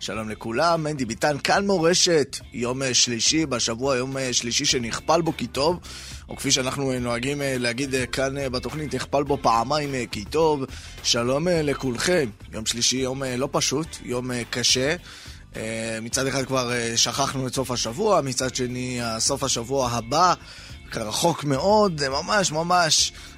שלום לכולם, מנדי ביטן, כאן מורשת, יום אה, שלישי בשבוע, יום אה, שלישי שנכפל בו כי טוב, או כפי שאנחנו אה, נוהגים להגיד כאן בתוכנית, נכפל בו פעמיים כי טוב. שלום לכולכם, יום שלישי, יום לא פשוט, יום קשה. מצד אחד כבר שכחנו את סוף השבוע, מצד שני, סוף השבוע הבא רחוק מאוד, ממש ממש אה,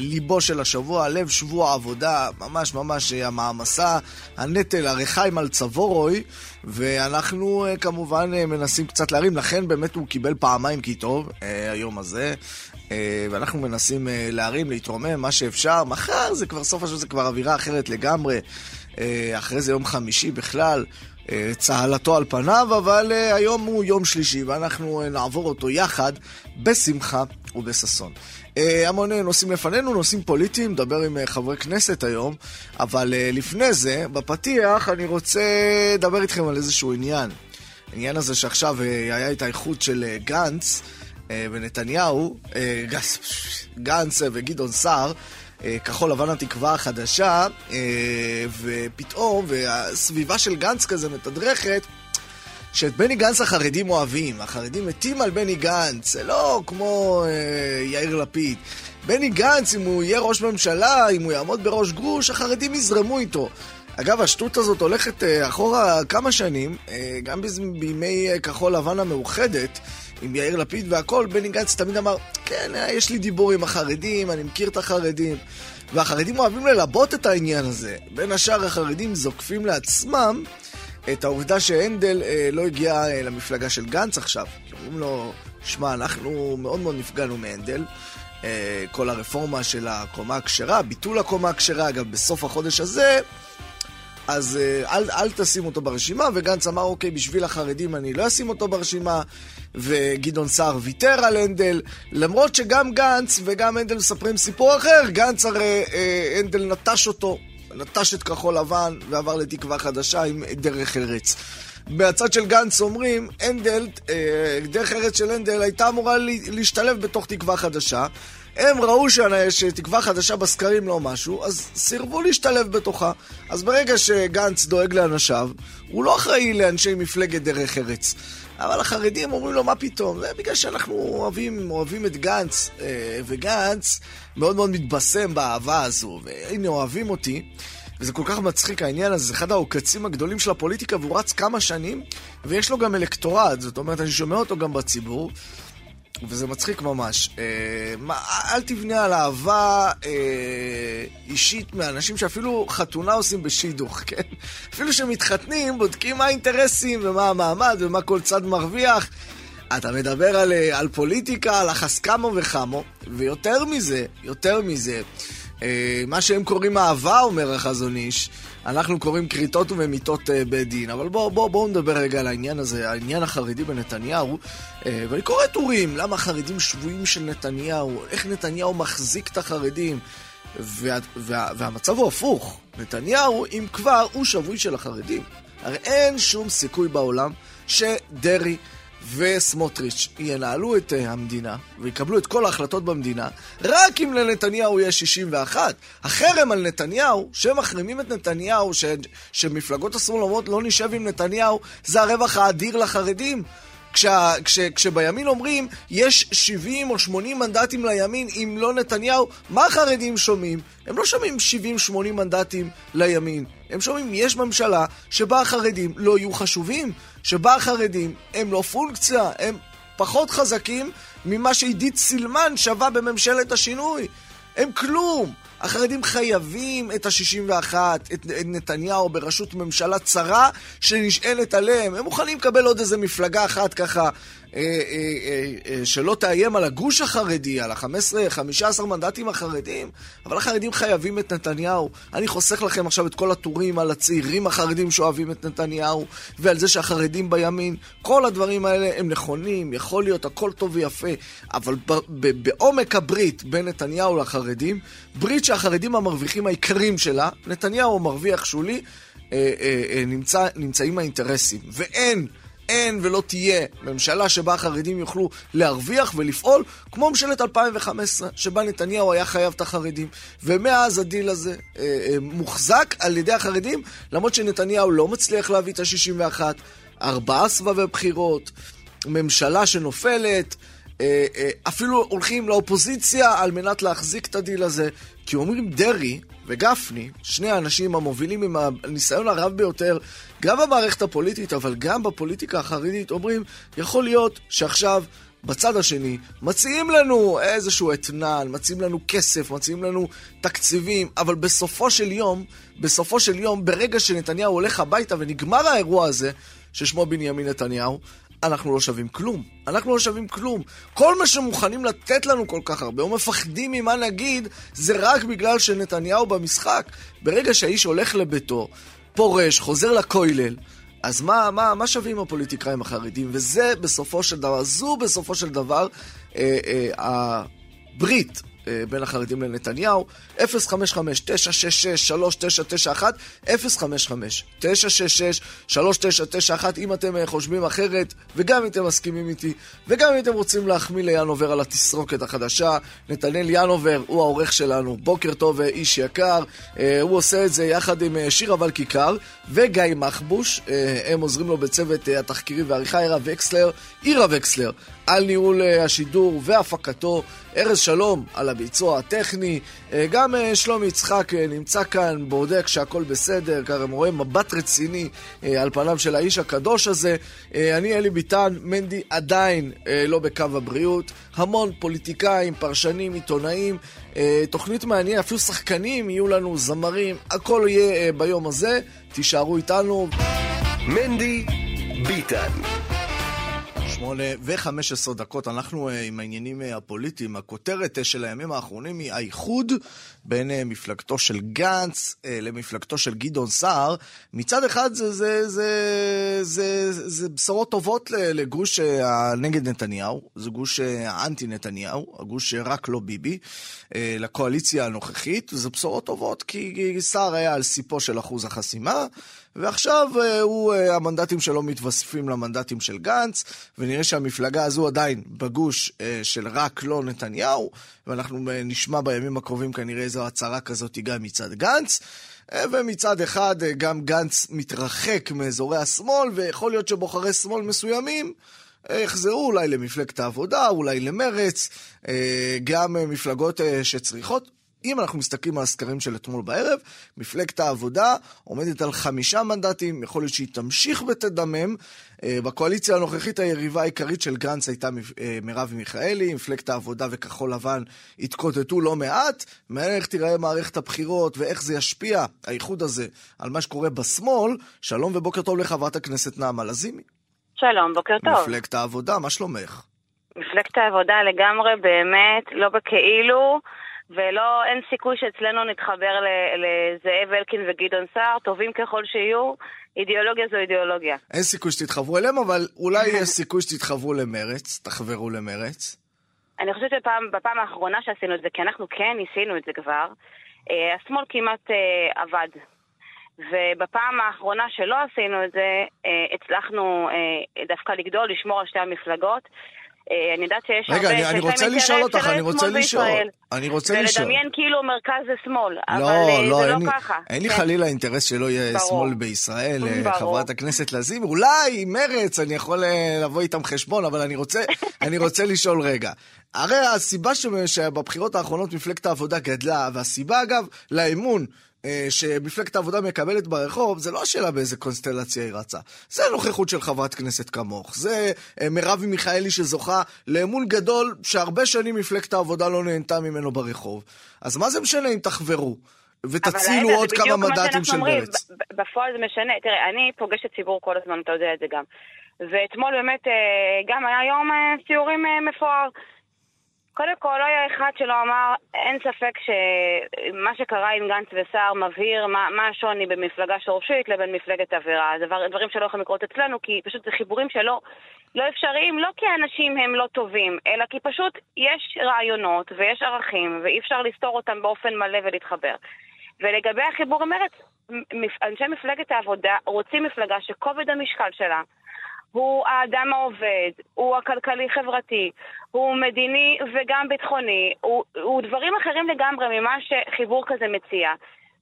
ליבו של השבוע, לב שבוע עבודה, ממש ממש אה, המעמסה, הנטל, הרחיים על צבורוי, ואנחנו אה, כמובן מנסים קצת להרים, לכן באמת הוא קיבל פעמיים כי טוב, היום הזה. ואנחנו מנסים להרים, להתרומם, מה שאפשר. מחר זה כבר סוף השבוע, זה כבר אווירה אחרת לגמרי. אחרי זה יום חמישי בכלל. צהלתו על פניו, אבל היום הוא יום שלישי ואנחנו נעבור אותו יחד בשמחה ובששון. אה, המון נושאים לפנינו, נושאים פוליטיים, נדבר עם אה, חברי כנסת היום, אבל אה, לפני זה, בפתיח, אני רוצה לדבר איתכם על איזשהו עניין. העניין הזה שעכשיו היה את האיחוד של גנץ ונתניהו, גנץ וגדעון סער, כחול לבן התקווה החדשה, ופתאום, והסביבה של גנץ כזה מתדרכת, שאת בני גנץ החרדים אוהבים, החרדים מתים על בני גנץ, זה לא כמו אה, יאיר לפיד. בני גנץ, אם הוא יהיה ראש ממשלה, אם הוא יעמוד בראש גרוש, החרדים יזרמו איתו. אגב, השטות הזאת הולכת אה, אחורה כמה שנים, אה, גם בימי אה, כחול לבן המאוחדת, עם יאיר לפיד והכל, בני גנץ תמיד אמר, כן, אה, יש לי דיבור עם החרדים, אני מכיר את החרדים. והחרדים אוהבים ללבות את העניין הזה. בין השאר החרדים זוקפים לעצמם את העובדה שהנדל אה, לא הגיע אה, למפלגה של גנץ עכשיו. אומרים לו, שמע, אנחנו מאוד מאוד נפגענו מהנדל. אה, כל הרפורמה של הקומה הכשרה, ביטול הקומה הכשרה, אגב, בסוף החודש הזה, אז אה, אל, אל תשים אותו ברשימה, וגנץ אמר, אוקיי, בשביל החרדים אני לא אשים אותו ברשימה, וגדעון סער ויתר על הנדל, למרות שגם גנץ וגם הנדל מספרים סיפור אחר, גנץ הרי אה, הנדל נטש אותו נטש את כחול לבן ועבר לתקווה חדשה עם דרך ארץ. מהצד של גנץ אומרים, הנדל, אה, דרך ארץ של הנדל הייתה אמורה להשתלב בתוך תקווה חדשה. הם ראו שתקווה חדשה בסקרים לא משהו, אז סירבו להשתלב בתוכה. אז ברגע שגנץ דואג לאנשיו, הוא לא אחראי לאנשי מפלגת דרך ארץ. אבל החרדים אומרים לו, מה פתאום? זה בגלל שאנחנו אוהבים, אוהבים את גנץ, אה, וגנץ מאוד מאוד מתבשם באהבה הזו, והנה אוהבים אותי. וזה כל כך מצחיק העניין הזה, זה אחד העוקצים הגדולים של הפוליטיקה, והוא רץ כמה שנים, ויש לו גם אלקטורט, זאת אומרת, אני שומע אותו גם בציבור, וזה מצחיק ממש. אה, מה, אל תבנה על אהבה אה, אישית מאנשים שאפילו חתונה עושים בשידוך, כן? אפילו שמתחתנים, בודקים מה האינטרסים ומה המעמד ומה כל צד מרוויח. אתה מדבר על, אה, על פוליטיקה, על החסקמו וחמו, ויותר מזה, יותר מזה, אה, מה שהם קוראים אהבה, אומר החזון איש, אנחנו קוראים כריתות וממיתות אה, בית דין. אבל בואו בוא, בוא נדבר רגע על העניין הזה, העניין החרדי בנתניהו. אה, ואני קורא טורים, למה החרדים שבויים של נתניהו, איך נתניהו מחזיק את החרדים. וה, וה, והמצב הוא הפוך. נתניהו, אם כבר, הוא שבוי של החרדים. הרי אין שום סיכוי בעולם שדרעי וסמוטריץ' ינהלו את אה, המדינה ויקבלו את כל ההחלטות במדינה רק אם לנתניהו יש 61. החרם על נתניהו, שמחרימים את נתניהו, ש... שמפלגות השמאל אומרות לא נשב עם נתניהו, זה הרווח האדיר לחרדים. כשה, כש, כשבימין אומרים יש 70 או 80 מנדטים לימין אם לא נתניהו, מה החרדים שומעים? הם לא שומעים 70-80 מנדטים לימין. הם שומעים, יש ממשלה שבה החרדים לא יהיו חשובים, שבה החרדים הם לא פונקציה, הם פחות חזקים ממה שעידית סילמן שווה בממשלת השינוי. הם כלום. החרדים חייבים את ה-61, את, את נתניהו בראשות ממשלה צרה שנשענת עליהם. הם מוכנים לקבל עוד איזה מפלגה אחת ככה שלא תאיים על הגוש החרדי, על ה-15 מנדטים החרדים, אבל החרדים חייבים את נתניהו. אני חוסך לכם עכשיו את כל הטורים על הצעירים החרדים שאוהבים את נתניהו, ועל זה שהחרדים בימין. כל הדברים האלה הם נכונים, יכול להיות הכל טוב ויפה, אבל בעומק הברית בין נתניהו לחרדים, ברית שהחרדים המרוויחים העיקריים שלה, נתניהו מרוויח שולי, אה, אה, אה, נמצא, נמצאים האינטרסים. ואין אין ולא תהיה ממשלה שבה החרדים יוכלו להרוויח ולפעול כמו ממשלת 2015, שבה נתניהו היה חייב את החרדים. ומאז הדיל הזה אה, אה, מוחזק על ידי החרדים, למרות שנתניהו לא מצליח להביא את ה-61, ארבעה סבבי בחירות, ממשלה שנופלת, אה, אה, אפילו הולכים לאופוזיציה על מנת להחזיק את הדיל הזה. כי אומרים דרעי וגפני, שני האנשים המובילים עם הניסיון הרב ביותר, גם במערכת הפוליטית, אבל גם בפוליטיקה החרדית, אומרים, יכול להיות שעכשיו... בצד השני, מציעים לנו איזשהו אתנן, מציעים לנו כסף, מציעים לנו תקציבים, אבל בסופו של יום, בסופו של יום, ברגע שנתניהו הולך הביתה ונגמר האירוע הזה, ששמו בנימין נתניהו, אנחנו לא שווים כלום. אנחנו לא שווים כלום. כל מה שמוכנים לתת לנו כל כך הרבה, או מפחדים ממה נגיד, זה רק בגלל שנתניהו במשחק. ברגע שהאיש הולך לביתו, פורש, חוזר לכולל, אז מה, מה, מה שווים הפוליטיקאים החרדים? וזה בסופו של דבר, זו בסופו של דבר אה, אה, הברית בין החרדים לנתניהו, 055-966-3991, 055-966-3991, אם אתם אה, חושבים אחרת, וגם אם אתם מסכימים איתי, וגם אם אתם רוצים להחמיא ליאנובר על התסרוקת החדשה, נתנאל יאנובר הוא העורך שלנו, בוקר טוב אה, איש יקר, הוא עושה את זה יחד עם שיר אבל כיכר, וגיא מחבוש, הם עוזרים לו בצוות התחקירי והעריכה, עירה וקסלר, עירה וקסלר. על ניהול אה, השידור והפקתו. ארז שלום על הביצוע הטכני. אה, גם אה, שלומי יצחק נמצא כאן, בודק שהכל בסדר, ככה רואה מבט רציני על פניו של האיש הקדוש הזה. אני אלי ביטן, מנדי עדיין לא בקו הבריאות. המון פוליטיקאים, פרשנים, עיתונאים. תוכנית מעניינת, אפילו שחקנים יהיו לנו, זמרים, הכל יהיה ביום הזה. תישארו איתנו. מנדי ביטן שמונה וחמש עשרה דקות, אנחנו uh, עם העניינים uh, הפוליטיים. הכותרת uh, של הימים האחרונים היא האיחוד בין מפלגתו של גנץ למפלגתו של גדעון סער. מצד אחד זה, זה, זה, זה, זה, זה בשורות טובות לגוש נגד נתניהו, זה גוש האנטי נתניהו, הגוש רק לא ביבי, לקואליציה הנוכחית, זה בשורות טובות כי סער היה על סיפו של אחוז החסימה. ועכשיו אה, הוא, אה, המנדטים שלו מתווספים למנדטים של גנץ, ונראה שהמפלגה הזו עדיין בגוש אה, של רק לא נתניהו, ואנחנו נשמע בימים הקרובים כנראה איזו הצהרה כזאת גם מצד גנץ. ומצד אחד גם גנץ מתרחק מאזורי השמאל, ויכול להיות שבוחרי שמאל מסוימים יחזרו אולי למפלגת העבודה, אולי למרץ, גם מפלגות שצריכות אם אנחנו מסתכלים על הסקרים של אתמול בערב, מפלגת העבודה עומדת על חמישה מנדטים, יכול להיות שהיא תמשיך ותדמם. אה, בקואליציה הנוכחית היריבה העיקרית של גנץ הייתה אה, מרב מיכאלי, מפלגת העבודה וכחול לבן התקוטטו לא מעט. מעניין איך תיראה מערכת הבחירות ואיך זה ישפיע, האיחוד הזה, על מה שקורה בשמאל. שלום ובוקר טוב לחברת הכנסת נעמה לזימי. שלום, בוקר טוב. מפלגת העבודה, מה שלומך? מפלגת העבודה לגמרי, באמת, לא בכאילו. ולא, אין סיכוי שאצלנו נתחבר לזאב אלקין וגדעון סער, טובים ככל שיהיו, אידיאולוגיה זו אידיאולוגיה. אין סיכוי שתתחברו אליהם, אבל אולי יש סיכוי שתתחברו למרץ, תחברו למרץ. אני חושבת שבפעם האחרונה שעשינו את זה, כי אנחנו כן ניסינו את זה כבר, אה, השמאל כמעט אה, עבד. ובפעם האחרונה שלא עשינו את זה, אה, הצלחנו דווקא לגדול, לשמור על שתי המפלגות. אה, אני יודעת שיש רגע, הרבה... רגע, אני רוצה לשאול אותך, אני רוצה לשאול. אני רוצה לשאול. ולדמיין כאילו מרכז זה שמאל, לא, אבל אה, לא, זה לא ככה. אין לי כן. חלילה אינטרס שלא יהיה שמאל בישראל, אה, חברת הכנסת לזימי. אולי מרץ, אני יכול לבוא איתם חשבון, אבל אני רוצה, אני רוצה לשאול רגע. הרי הסיבה שבבחירות האחרונות מפלגת העבודה גדלה, והסיבה אגב לאמון אה, שמפלגת העבודה מקבלת ברחוב, זה לא השאלה באיזה קונסטלציה היא רצה. זה הנוכחות של חברת כנסת כמוך. זה אה, מרבי מיכאלי שזוכה לאמון גדול שהרבה שנים מפלגת העבודה לא נהנתה ממנו ברחוב. אז מה זה משנה אם תחברו? ותצילו עוד כמה מנדטים של מרץ. בפועל זה משנה. תראה, אני פוגשת ציבור כל הזמן, אתה יודע את זה גם. ואתמול באמת, אה, גם היה יום סיורים מפואר. קודם כל, לא היה אחד שלא אמר, אין ספק שמה שקרה עם גנץ וסער מבהיר מה, מה השוני בין מפלגה שורשית לבין מפלגת עבירה. דבר, דברים שלא יכולים לקרות אצלנו, כי פשוט זה חיבורים שלא לא אפשריים, לא כי האנשים הם לא טובים, אלא כי פשוט יש רעיונות ויש ערכים, ואי אפשר לסתור אותם באופן מלא ולהתחבר. ולגבי החיבור עם מרצ, אנשי מפלגת העבודה רוצים מפלגה שכובד המשקל שלה הוא האדם העובד, הוא הכלכלי-חברתי, הוא מדיני וגם ביטחוני, הוא, הוא דברים אחרים לגמרי ממה שחיבור כזה מציע.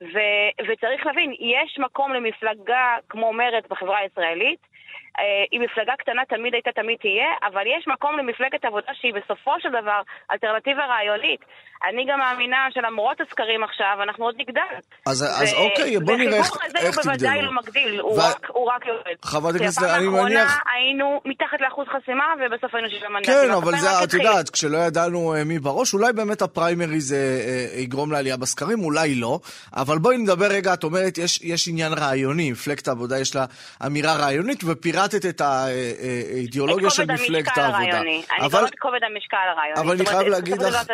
ו, וצריך להבין, יש מקום למפלגה כמו מרצ בחברה הישראלית, היא מפלגה קטנה תמיד הייתה, תמיד תהיה, אבל יש מקום למפלגת עבודה שהיא בסופו של דבר אלטרנטיבה רעיונית. אני גם מאמינה שלמרות הסקרים עכשיו, אנחנו עוד נגדל. אז, אז אוקיי, בוא נראה איך, איך והחיבור הזה הוא בוודאי תגדלו. לא מגדיל, הוא, ו- רק, הוא רק יורד. חברת הכנסת, כי הפעם אני האחרונה מניח- היינו מתחת לאחוז חסימה, ובסוף היינו שבעה מנדטים. כן, אבל זה, את. יודעת, כשלא ידענו אה, מי בראש, אולי באמת הפריימריז אה, אה, יגרום לעלייה בסקרים, אולי לא. אבל בואי נדבר רגע, את אומרת, יש, יש עניין רעיוני, מפלגת העבודה יש לה אמירה רעיונית, ופירטת את האידיאולוגיה של מפלגת העבודה. אני גם את כובד המשקל הרעיוני. אבל אני חייב להגיד לך-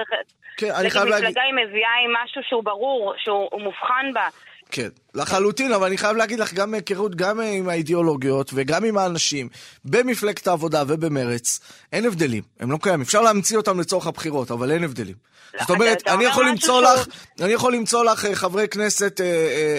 כן, אני חייב להגיד- מפלגה היא מביאה עם משהו שהוא ברור, שהוא מובחן בה. כן, לחלוטין, אבל אני חייב להגיד לך, גם מהיכרות, גם עם האידיאולוגיות וגם עם האנשים, במפלגת העבודה ובמרץ, אין הבדלים, הם לא קיימים. אפשר להמציא אותם לצורך הבחירות, אבל אין הבדלים. זאת אומרת, אני יכול למצוא לך, אני יכול למצוא לך אה, חברי כנסת אה, אה,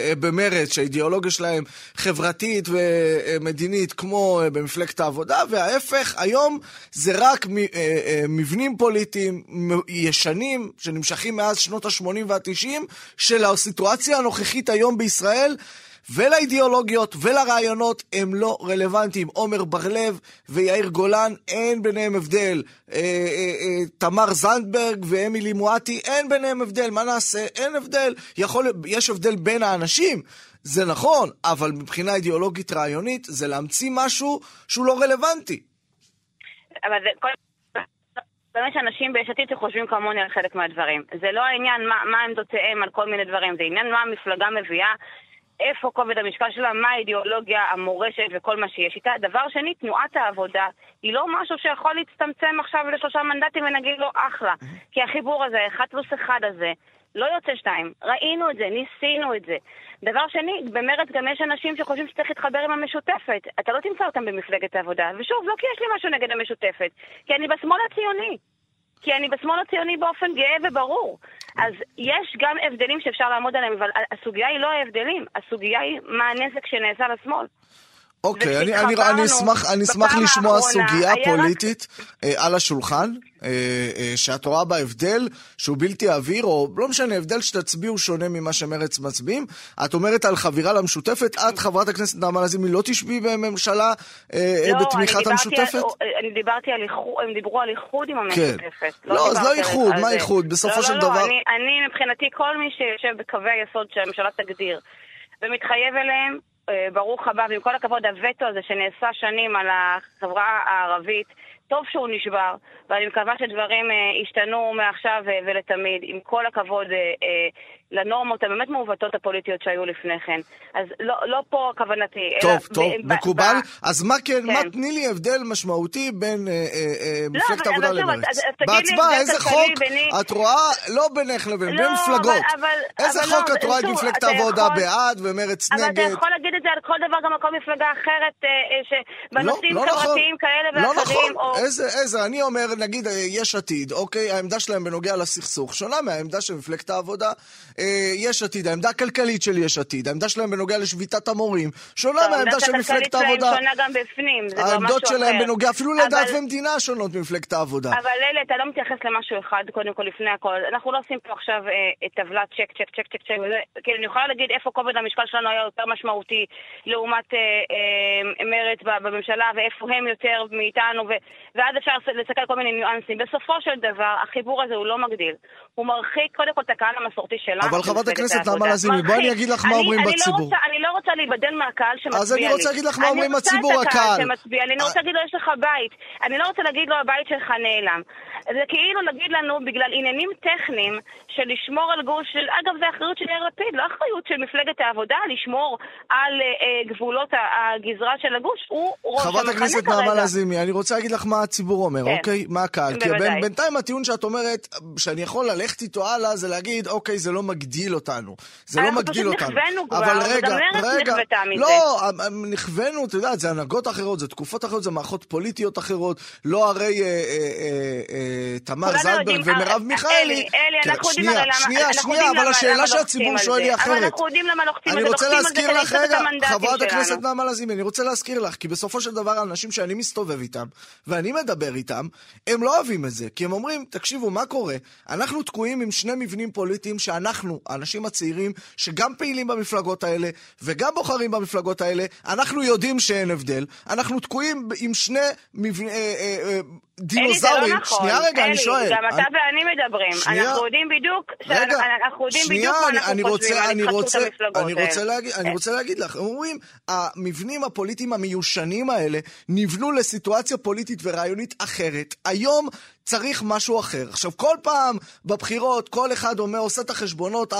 אה, במרץ, שהאידיאולוגיה שלהם חברתית ומדינית כמו אה, במפלגת העבודה, וההפך, היום זה רק מ- אה, אה, מבנים פוליטיים ישנים, שנמשכים מאז שנות ה-80 וה-90, של הסיטואציה הנוכחית היום בישראל. ולאידיאולוגיות ולרעיונות הם לא רלוונטיים. עומר בר-לב ויאיר גולן, אין ביניהם הבדל. אה, אה, אה, תמר זנדברג ואמילי מואטי, אין ביניהם הבדל. מה נעשה? אין הבדל. יכול, יש הבדל בין האנשים, זה נכון, אבל מבחינה אידיאולוגית רעיונית זה להמציא משהו שהוא לא רלוונטי. אבל זה כל... באמת שאנשים ביש עתיד שחושבים כמוני על חלק מהדברים. זה לא העניין מה, מה עמדותיהם על כל מיני דברים, זה עניין מה המפלגה מביאה, איפה כובד המשקל שלה, מה האידיאולוגיה, המורשת וכל מה שיש איתה. דבר שני, תנועת העבודה היא לא משהו שיכול להצטמצם עכשיו לשלושה מנדטים ונגיד לו אחלה. כי החיבור הזה, אחד פלוס אחד הזה, לא יוצא שתיים. ראינו את זה, ניסינו את זה. דבר שני, במרץ גם יש אנשים שחושבים שצריך להתחבר עם המשותפת. אתה לא תמצא אותם במפלגת העבודה. ושוב, לא כי יש לי משהו נגד המשותפת, כי אני בשמאל הציוני. כי אני בשמאל הציוני באופן גאה וברור. אז יש גם הבדלים שאפשר לעמוד עליהם, אבל הסוגיה היא לא ההבדלים, הסוגיה היא מה הנזק שנעשה לשמאל. אוקיי, אני, אני, אני אשמח, אני אשמח לשמוע האחרונה, סוגיה היה רק- פוליטית אה, על השולחן, אה, אה, שאת רואה בה הבדל שהוא בלתי עביר, או לא משנה, הבדל שתצביעו שונה ממה שמרץ מצביעים. את אומרת על חבירה למשותפת, את, חברת הכנסת נעמה לזימי, לא תשבי בממשלה אה, אה, לא, בתמיכת המשותפת? על, אני דיברתי על איחוד, הם דיברו על איחוד עם כן. המשותפת. לא, אז דיברתי לא איחוד, מה. איחוד? בסופו לא, של לא, דבר- לא, אני, אני מבחינתי, כל מי שיושב בקווי היסוד שהממשלה תגדיר ומתחייב אליהם, ברוך הבא, ועם כל הכבוד, הווטו הזה שנעשה שנים על החברה הערבית, טוב שהוא נשבר, ואני מקווה שדברים אה, ישתנו מעכשיו אה, ולתמיד, עם כל הכבוד אה, אה, לנורמות הבאמת מעוותות הפוליטיות שהיו לפני כן. אז לא, לא פה כוונתי. אלא טוב, טוב, מקובל. ב- אז מה כן, מה כן. תני לי הבדל משמעותי בין אה, אה, אה, לא, מפלגת העבודה לי בהצבעה, איזה חוק ביני- את רואה, לא בינך לבין, לא, בין מפלגות. אבל- אבל- איזה אבל חוק לא, את רואה את מפלגת העבודה יכול- בעד ומרץ אבל אתה נגד? יכול להגיד את זה על כל דבר, גם על כל מפלגה אחרת, אה, אה, שבנושאים לא נכון. חברתיים כאלה לא ואחרים, נכון, או... איזה, איזה, אני אומר, נגיד, יש עתיד, אוקיי, העמדה שלהם בנוגע לסכסוך שונה מהעמדה של מפלגת העבודה. אה, יש עתיד, העמדה הכלכלית של יש עתיד, העמדה שלהם בנוגע לשביתת המורים, שונה מהעמדה העמדה של מפלגת הכלכלית שלהם העבודה. שונה גם בפנים, זה כבר משהו אחר. העמדות שלהם בנוגע אפילו לדת אבל- ומדינה שונות ממפלגת העבודה. אבל אלה, אתה לא מתייחס למשהו אחד, קודם כל, לפני הכל. אנחנו לא עושים פה עכשיו אה, טבלת צ'ק, צ'ק, צ'ק, צ'ק, צ'ק, כאילו, אני יכולה להגיד איפה כובד המשקל שלנו היה יותר משמעותי לעומת אה, אה, מרצ בממשלה, ואיפה הם יותר מאיתנו, ו, ואז אפשר לסתכל כל מיני ניואנסים. בסופו של דבר, החיבור הזה הוא לא מגדיל. הוא מרחיק קודם כל את הקהל המסורתי שלנו. אבל חברת הכנסת. נעמה לזימי, בואי אני. אגיד לך מה אומרים לא בציבור. להיבדל מהקהל שמצביע לי. אז אני רוצה להגיד לך מה אומרים בציבור, אני רוצה את הקהל. הקהל שמצביע לי, אני רוצה אה. להגיד לו, יש לך בית. אני לא רוצה להגיד לו, הבית שלך נעלם. זה כאילו להגיד לנו, בגלל עניינים טכניים, של לשמור על גוש, של, אגב, זה אחריות של יאיר לפיד, לא אחריות של מפלגת העבודה, לשמור על אה, אה, גבולות הגזרה של הגוש. הוא ראש חברת המחנה הכנסת כרגע. נעמה לזימי, אני רוצה להגיד לך מה הציבור אומר, כן. אוקיי? מה הקהל? כי בוודאי. בין- בינתיים הטיעון שאת אומרת, שאני יכול ללכת איתו הלאה, זה להגיד, אוקיי, זה לא מגדיל אותנו. זה לא מגדיל אותנו. אבל רגע, רגע, נכוותה מזה. לא, נכווינו, אתה יודע, זה הנהגות אחרות, זה תקופות אחרות, זה מערכות פוליטיות אחרות. לא הרי אה, אה, אה, תמר זנדברג ומרב אה, מיכאלי. אלי, אלי, כן, אנחנו יודעים שנייה, הרי למה- שנייה, שנייה, אבל למה- השאלה למה שהציבור שואל היא זה. אבל אחרת. אנחנו יודעים למה לוחצים על אני זה, רוצה לוחצים על זה כדי לך לתת את רגע, המנדטים חברת שלנו. הכנסת נעמה לזימי, אני רוצה להזכיר לך, כי בסופו של דבר האנשים שאני מסתובב איתם, ואני מדבר איתם, הם לא אוהבים את זה, כי הם אומרים, תקשיבו, מה קורה? אנחנו תקועים עם שני מבנים פוליטיים שאנחנו, האנשים הצעירים, שגם פעילים במפלגות האלה, וגם בוחרים במפלגות האלה, אנחנו יודעים שאין הבדל. אנחנו תקועים עם שני מבני... אה, אה, אה, אלי, דינוזאורים. זה לא נכון. שנייה רגע, אני אלי, שואל. גם אתה אני- ואני מדברים. שנייה. אנחנו יודעים בדיוק, רגע, אנחנו יודעים שנייה, בדיוק מה אני- אנחנו אני חושבים רוצה- על אני רוצה- המפלגות אני רוצה. להגיד- אני רוצה להגיד לך, הם אומרים, המבנים הפוליטיים המיושנים האלה נבנו לסיטואציה פוליטית ורעיונית אחרת. היום צריך משהו אחר. עכשיו, כל פעם בבחירות, כל אחד אומר, עושה את החשבונות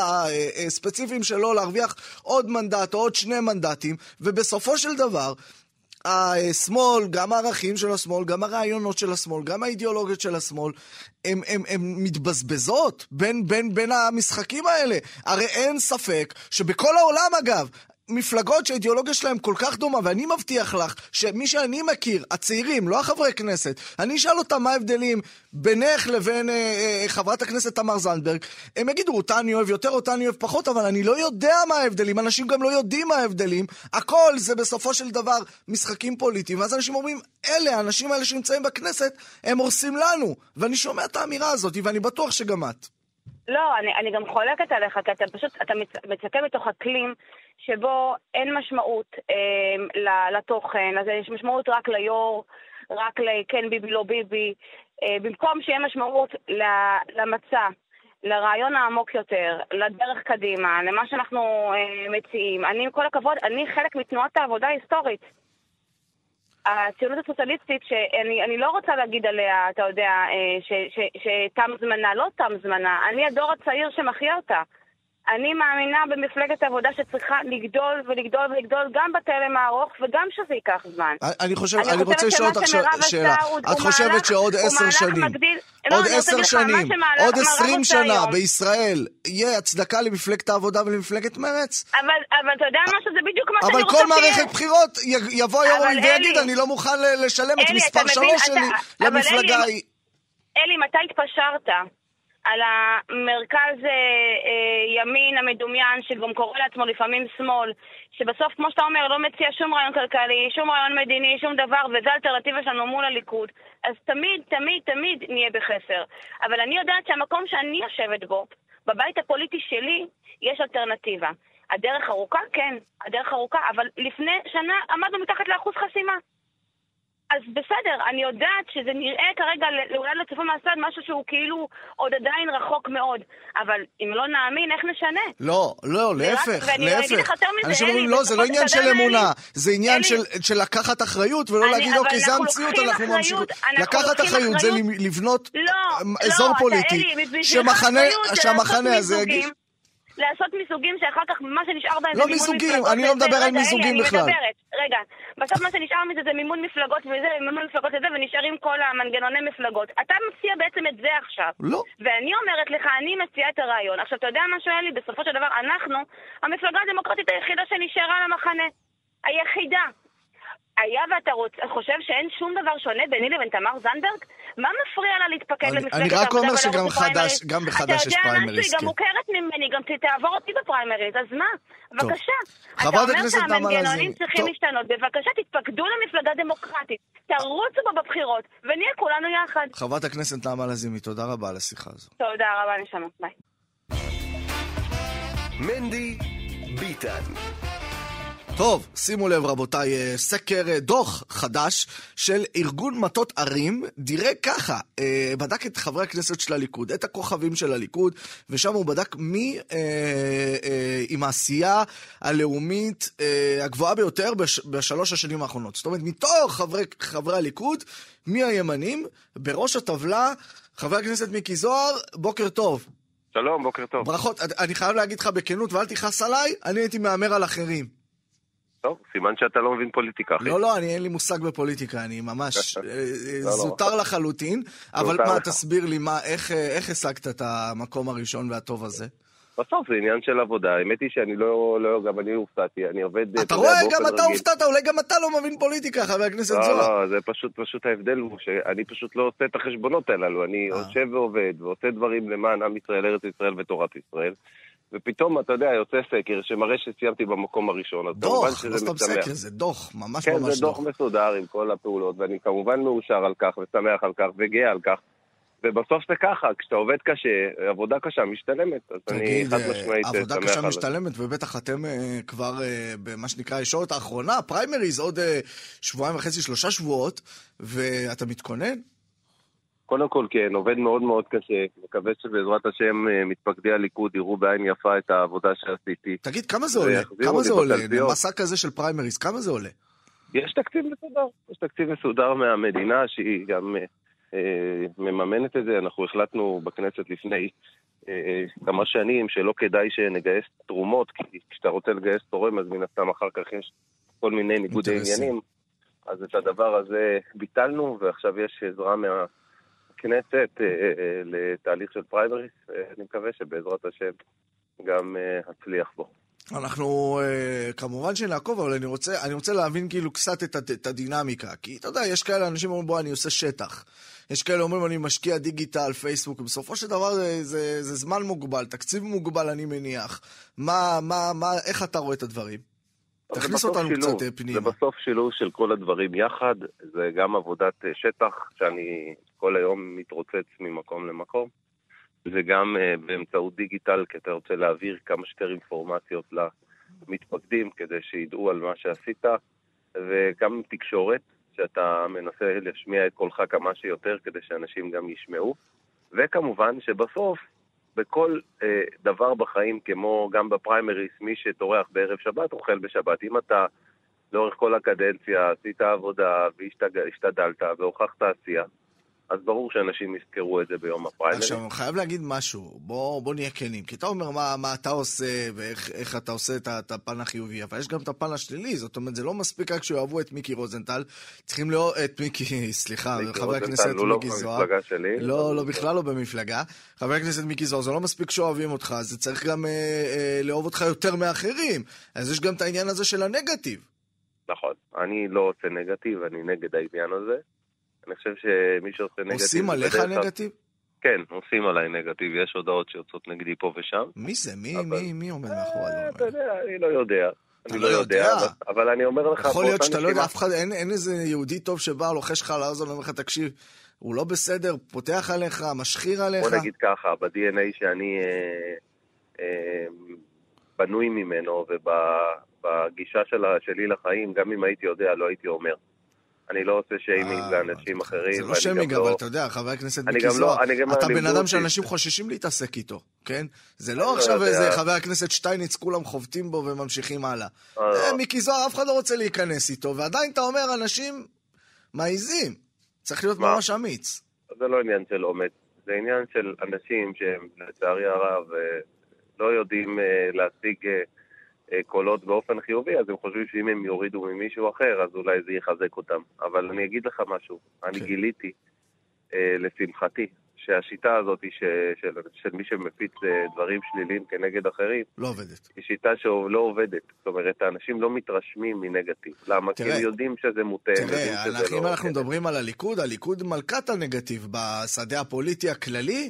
הספציפיים שלו להרוויח עוד מנדט או עוד שני מנדטים, ובסופו של דבר, השמאל, גם הערכים של השמאל, גם הרעיונות של השמאל, גם האידיאולוגיות של השמאל, הם, הם, הם מתבזבזות בין, בין, בין המשחקים האלה. הרי אין ספק שבכל העולם אגב, מפלגות שהאידיאולוגיה שלהם כל כך דומה, ואני מבטיח לך שמי שאני מכיר, הצעירים, לא החברי כנסת, אני אשאל אותם מה ההבדלים בינך לבין אה, אה, חברת הכנסת תמר זנדברג, הם יגידו, אותה אני אוהב יותר, אותה אני אוהב פחות, אבל אני לא יודע מה ההבדלים, אנשים גם לא יודעים מה ההבדלים, הכל זה בסופו של דבר משחקים פוליטיים, ואז אנשים אומרים, אלה, האנשים האלה שנמצאים בכנסת, הם הורסים לנו, ואני שומע את האמירה הזאת, ואני בטוח שגם את. לא, אני, אני גם חולקת עליך, כי אתה פשוט, אתה מצ- מצפה מתוך אקלים שבו אין משמעות אה, לתוכן, אז יש משמעות רק ליו"ר, רק לכן ביבי לא ביבי, אה, במקום שיהיה משמעות למצע, לרעיון העמוק יותר, לדרך קדימה, למה שאנחנו אה, מציעים. אני, עם כל הכבוד, אני חלק מתנועת העבודה ההיסטורית. הציונות הסוציאליסטית, שאני אני לא רוצה להגיד עליה, אתה יודע, אה, שתם זמנה, לא תם זמנה, אני הדור הצעיר שמחיה אותה. אני מאמינה במפלגת עבודה שצריכה לגדול ולגדול ולגדול גם בתלם הארוך וגם שזה ייקח זמן. אני חושב, אני אני רוצה לשאול אותך שאלה. את חושבת שעוד עשר שנים, מגדיל- לא, עוד רוצה עשר שנים, עוד עשרים שנה היום- בישראל, יהיה הצדקה למפלגת העבודה ולמפלגת מרץ? אבל, אבל אתה יודע מה שזה בדיוק מה שאני אבל רוצה כל שיהיה. מערכת בחירות יבוא אבל יו"ר ויגיד, אני לא מוכן לשלם את מספר? שלוש שלי אבל למפלגה ההיא. אלי, מתי התפשרת על המרכז אה, אה, ימין המדומיין, שגם קורא לעצמו לפעמים שמאל, שבסוף, כמו שאתה אומר, לא מציע שום רעיון כלכלי, שום רעיון מדיני, שום דבר, וזו האלטרנטיבה שלנו מול הליכוד. אז תמיד, תמיד, תמיד נהיה בחסר. אבל אני יודעת שהמקום שאני יושבת בו, בבית הפוליטי שלי, יש אלטרנטיבה. הדרך ארוכה? כן, הדרך ארוכה, אבל לפני שנה עמדנו מתחת לאחוז חסימה. אז בסדר, אני יודעת שזה נראה כרגע, אולי לצופים מהצד, משהו שהוא כאילו עוד עדיין רחוק מאוד. אבל אם לא נאמין, איך נשנה? לא, לא, להפך, להפך. אנשים אלי, אומרים, לא, זה לא עניין של אמונה, אלי, זה עניין אלי, של- לקחת אחריות ולא להגיד, אוקיי, זה המציאות, אנחנו ממשיכים. לקחת אחריות זה לבנות לא, אה, אזור לא, אתה- פוליטי, אלי, בשבילך שמחנה- אחריות זה שהמחנה הזה יגיד... לעשות מיזוגים שאחר כך מה שנשאר בהם לא זה מימון מיזוגים. אני לא וזה- מדבר על מיזוגים בכלל. אני מדברת, רגע. בסוף מה שנשאר מזה זה מימון מפלגות וזה, מימון מפלגות לזה, ונשארים כל המנגנוני מפלגות. אתה מציע בעצם את זה עכשיו. לא. ואני אומרת לך, אני מציעה את הרעיון. עכשיו, אתה יודע מה שואל לי? בסופו של דבר, אנחנו, המפלגה הדמוקרטית היחידה שנשארה למחנה. היחידה. היה ואתה רוצ... חושב שאין שום דבר שונה ביני לבין תמר זנדברג? מה מפריע לה להתפקד למפלגת אני רק העבודה אומר שגם? חד"ש- גם בחד"ש יש אתה יודע פריימריז? היא גם כן. מוכרת ממני, גם תעבור אותי בפריימריז, אז מה? בבקשה. חברת אתה הכנסת אומר נעמה לזימי. שהמנגנונים צריכים. להשתנות. בבקשה, תתפקדו למפלגה דמוקרטית. תרוצו בה בבחירות, ונהיה כולנו יחד. חברת הכנסת נעמה לזימי, תודה רבה על השיחה הזו. תודה רבה, נשמה. ביי. מנדי ביטן. טוב, שימו לב רבותיי, אה, סקר, אה, דוח חדש של ארגון מטות ערים, דירג ככה, אה, בדק את חברי הכנסת של הליכוד, את הכוכבים של הליכוד, ושם הוא בדק מי אה, אה, עם העשייה הלאומית אה, הגבוהה ביותר בש, בשלוש השנים האחרונות. זאת אומרת, מתוך חברי, חברי הליכוד, מי הימנים? בראש הטבלה, חבר הכנסת מיקי זוהר, בוקר טוב. שלום, בוקר טוב. ברכות, אני חייב להגיד לך בכנות, ואל תכעס עליי, אני הייתי מהמר על אחרים. טוב, סימן שאתה לא מבין פוליטיקה, אחי. לא, לא, אני אין לי מושג בפוליטיקה, אני ממש אה, אה, לא. זוטר לחלוטין. אבל מה. תסביר לי, מה, איך, אה, איך השגת את המקום הראשון והטוב הזה? בסוף זה עניין של עבודה. האמת היא שאני לא, לא, גם אני הופתעתי, אני עובד... אתה רואה, גם אתה הופתעת, אולי גם אתה לא מבין פוליטיקה, חבר הכנסת לא, זוהר. לא, זה פשוט, פשוט ההבדל הוא שאני פשוט לא עושה את החשבונות הללו. אני. יושב ועובד, ועושה דברים למען עם ישראל, ארץ ישראל ותורת ישראל. ופתאום, אתה יודע, יוצא סקר שמראה שסיימתי במקום הראשון. אז כמובן דוח, שזה לא סתם. סקר, זה דוח, ממש כן, ממש זה דוח דוח. מסודר עם כל הפעולות, ואני כמובן מאושר על כך, ושמח על כך, וגאה על כך. ובסוף זה ככה, כשאתה עובד קשה, עבודה קשה משתלמת. אז אני תגיד, חד אה, משמעית אה, עבודה שמח קשה על זה. משתלמת, ובטח אתם אה, כבר אה, במה שנקרא הישורת האחרונה, פריימריז, עוד אה, שבועיים וחצי, שלושה שבועות, ואתה מתכונן? קודם כל, כן, עובד מאוד מאוד קשה. מקווה שבעזרת השם אה, מתפקדי הליכוד יראו בעין יפה את העבודה שעשיתי. תגיד, כמה זה עולה? כמה זה עולה? מסע כזה של פריימריז, כמה זה עולה? יש תקציב מסודר, יש תקציב מסודר מהמדינה שהיא גם אה, אה, מממנת את זה. אנחנו החלטנו בכנסת לפני אה, כמה שנים שלא כדאי שנגייס תרומות, כי כשאתה רוצה לגייס תורם אז מן הסתם אחר כך יש כל מיני ניגודי. עניינים. אז את הדבר הזה ביטלנו, ועכשיו יש עזרה מהכנסת אה, אה, אה, לתהליך של פריימריס. אני מקווה שבעזרת השם גם אצליח בו. אנחנו כמובן שנעקוב, אבל אני רוצה, אני רוצה להבין כאילו קצת את, הד- את הדינמיקה. כי אתה יודע, יש כאלה אנשים אומרים, בוא, אני עושה שטח. יש כאלה אומרים, אני משקיע דיגיטל, פייסבוק. בסופו של דבר זה, זה, זה זמן מוגבל, תקציב מוגבל, אני מניח. מה, מה, מה, איך אתה רואה את הדברים? תכניס אותנו שילוב. קצת פנימה. זה בסוף שילוב של כל הדברים יחד, זה גם עבודת שטח, שאני כל היום מתרוצץ ממקום למקום, זה גם אה, באמצעות דיגיטל, כי אתה רוצה להעביר כמה שיותר אינפורמציות למתפקדים, כדי שידעו על מה שעשית, וגם תקשורת, שאתה מנסה להשמיע את קולך כמה שיותר, כדי שאנשים גם ישמעו, וכמובן שבסוף בכל אה, דבר בחיים, כמו גם בפריימריס, מי שטורח בערב שבת אוכל בשבת. אם אתה לאורך כל הקדנציה עשית עבודה והשתדלת והוכחת עשייה, אז ברור שאנשים יזכרו את זה ביום הפריימריס. עכשיו, אני חייב להגיד משהו, בוא, בוא נהיה כנים, כי אתה אומר מה, מה אתה עושה ואיך איך אתה עושה את, את הפן החיובי, אבל יש גם את הפן השלילי, זאת אומרת, זה לא מספיק רק שיאהבו את מיקי רוזנטל, צריכים לאהוב את מיקי, סליחה, מיקי חבר הכנסת לא מיקי זוהר. במפלגה שלי. לא, לא, בכלל לא במפלגה. חבר הכנסת מיקי זוהר, זה לא מספיק שאוהבים אותך, זה צריך גם אה, אה, לאהוב אותך יותר מאחרים. אז יש גם את העניין הזה של הנגטיב. נכון. אני לא עושה נגטיב, אני נגד העניין הזה. אני חושב שמי שעושה נגטיב... עושים עליך נגטיב? כן, עושים עליי נגטיב, יש הודעות שיוצאות נגדי פה ושם. מי זה? מי, אבל- מי, מי עומד מאחורי אה, הדברים אתה האלה? יודע, אני לא יודע. אני לא לא יודע, יודע. אבל- אבל אני אומר לך... יכול להיות שאתה לא יודע, אף אחד, אין, אין איזה יהודי טוב שבא, לוחש לך על האוזן, אומר לך, תקשיב, הוא לא בסדר, פותח עליך, משחיר עליך. בוא נגיד ככה, ב-DNA שאני אה, אה, בנוי ממנו ובגישה שלה, שלי לחיים, גם אם הייתי יודע, לא הייתי אומר. אני לא עושה שיימינג אה, לאנשים זה אחרים. לא ואני שיימינג, גם אבל לא- אתה יודע, חבר הכנסת אני מיקי לא- זוהר, אתה בן אדם שאנשים חוששים להתעסק איתו, כן? זה לא לא עכשיו. איזה חבר הכנסת שטייניץ, כולם חובטים בו וממשיכים הלאה. אה, אה, לא. מיקי זוהר, אף אחד לא רוצה להיכנס איתו, ועדיין אתה אומר, אנשים מעיזים. צריך להיות? ממש אמיץ. זה לא עניין של אומץ, זה עניין של אנשים שהם, לצערי הרב, לא יודעים להשיג קולות באופן חיובי, אז הם חושבים שאם הם יורידו ממישהו אחר, אז אולי זה יחזק אותם. אבל אני אגיד לך משהו, אני כן. גיליתי, אה, לשמחתי, שהשיטה הזאת ש, של, של מי שמפיץ אה, דברים שליליים כנגד אחרים, לא עובדת. היא שיטה שלא עובדת. זאת אומרת, האנשים לא מתרשמים מנגטיב. למה? כי תראה, הם יודעים שזה מוטה, הם יודעים תראה, שזה אנחנו- לא... אם אנחנו. מדברים על הליכוד, הליכוד מלכת הנגטיב בשדה הפוליטי הכללי.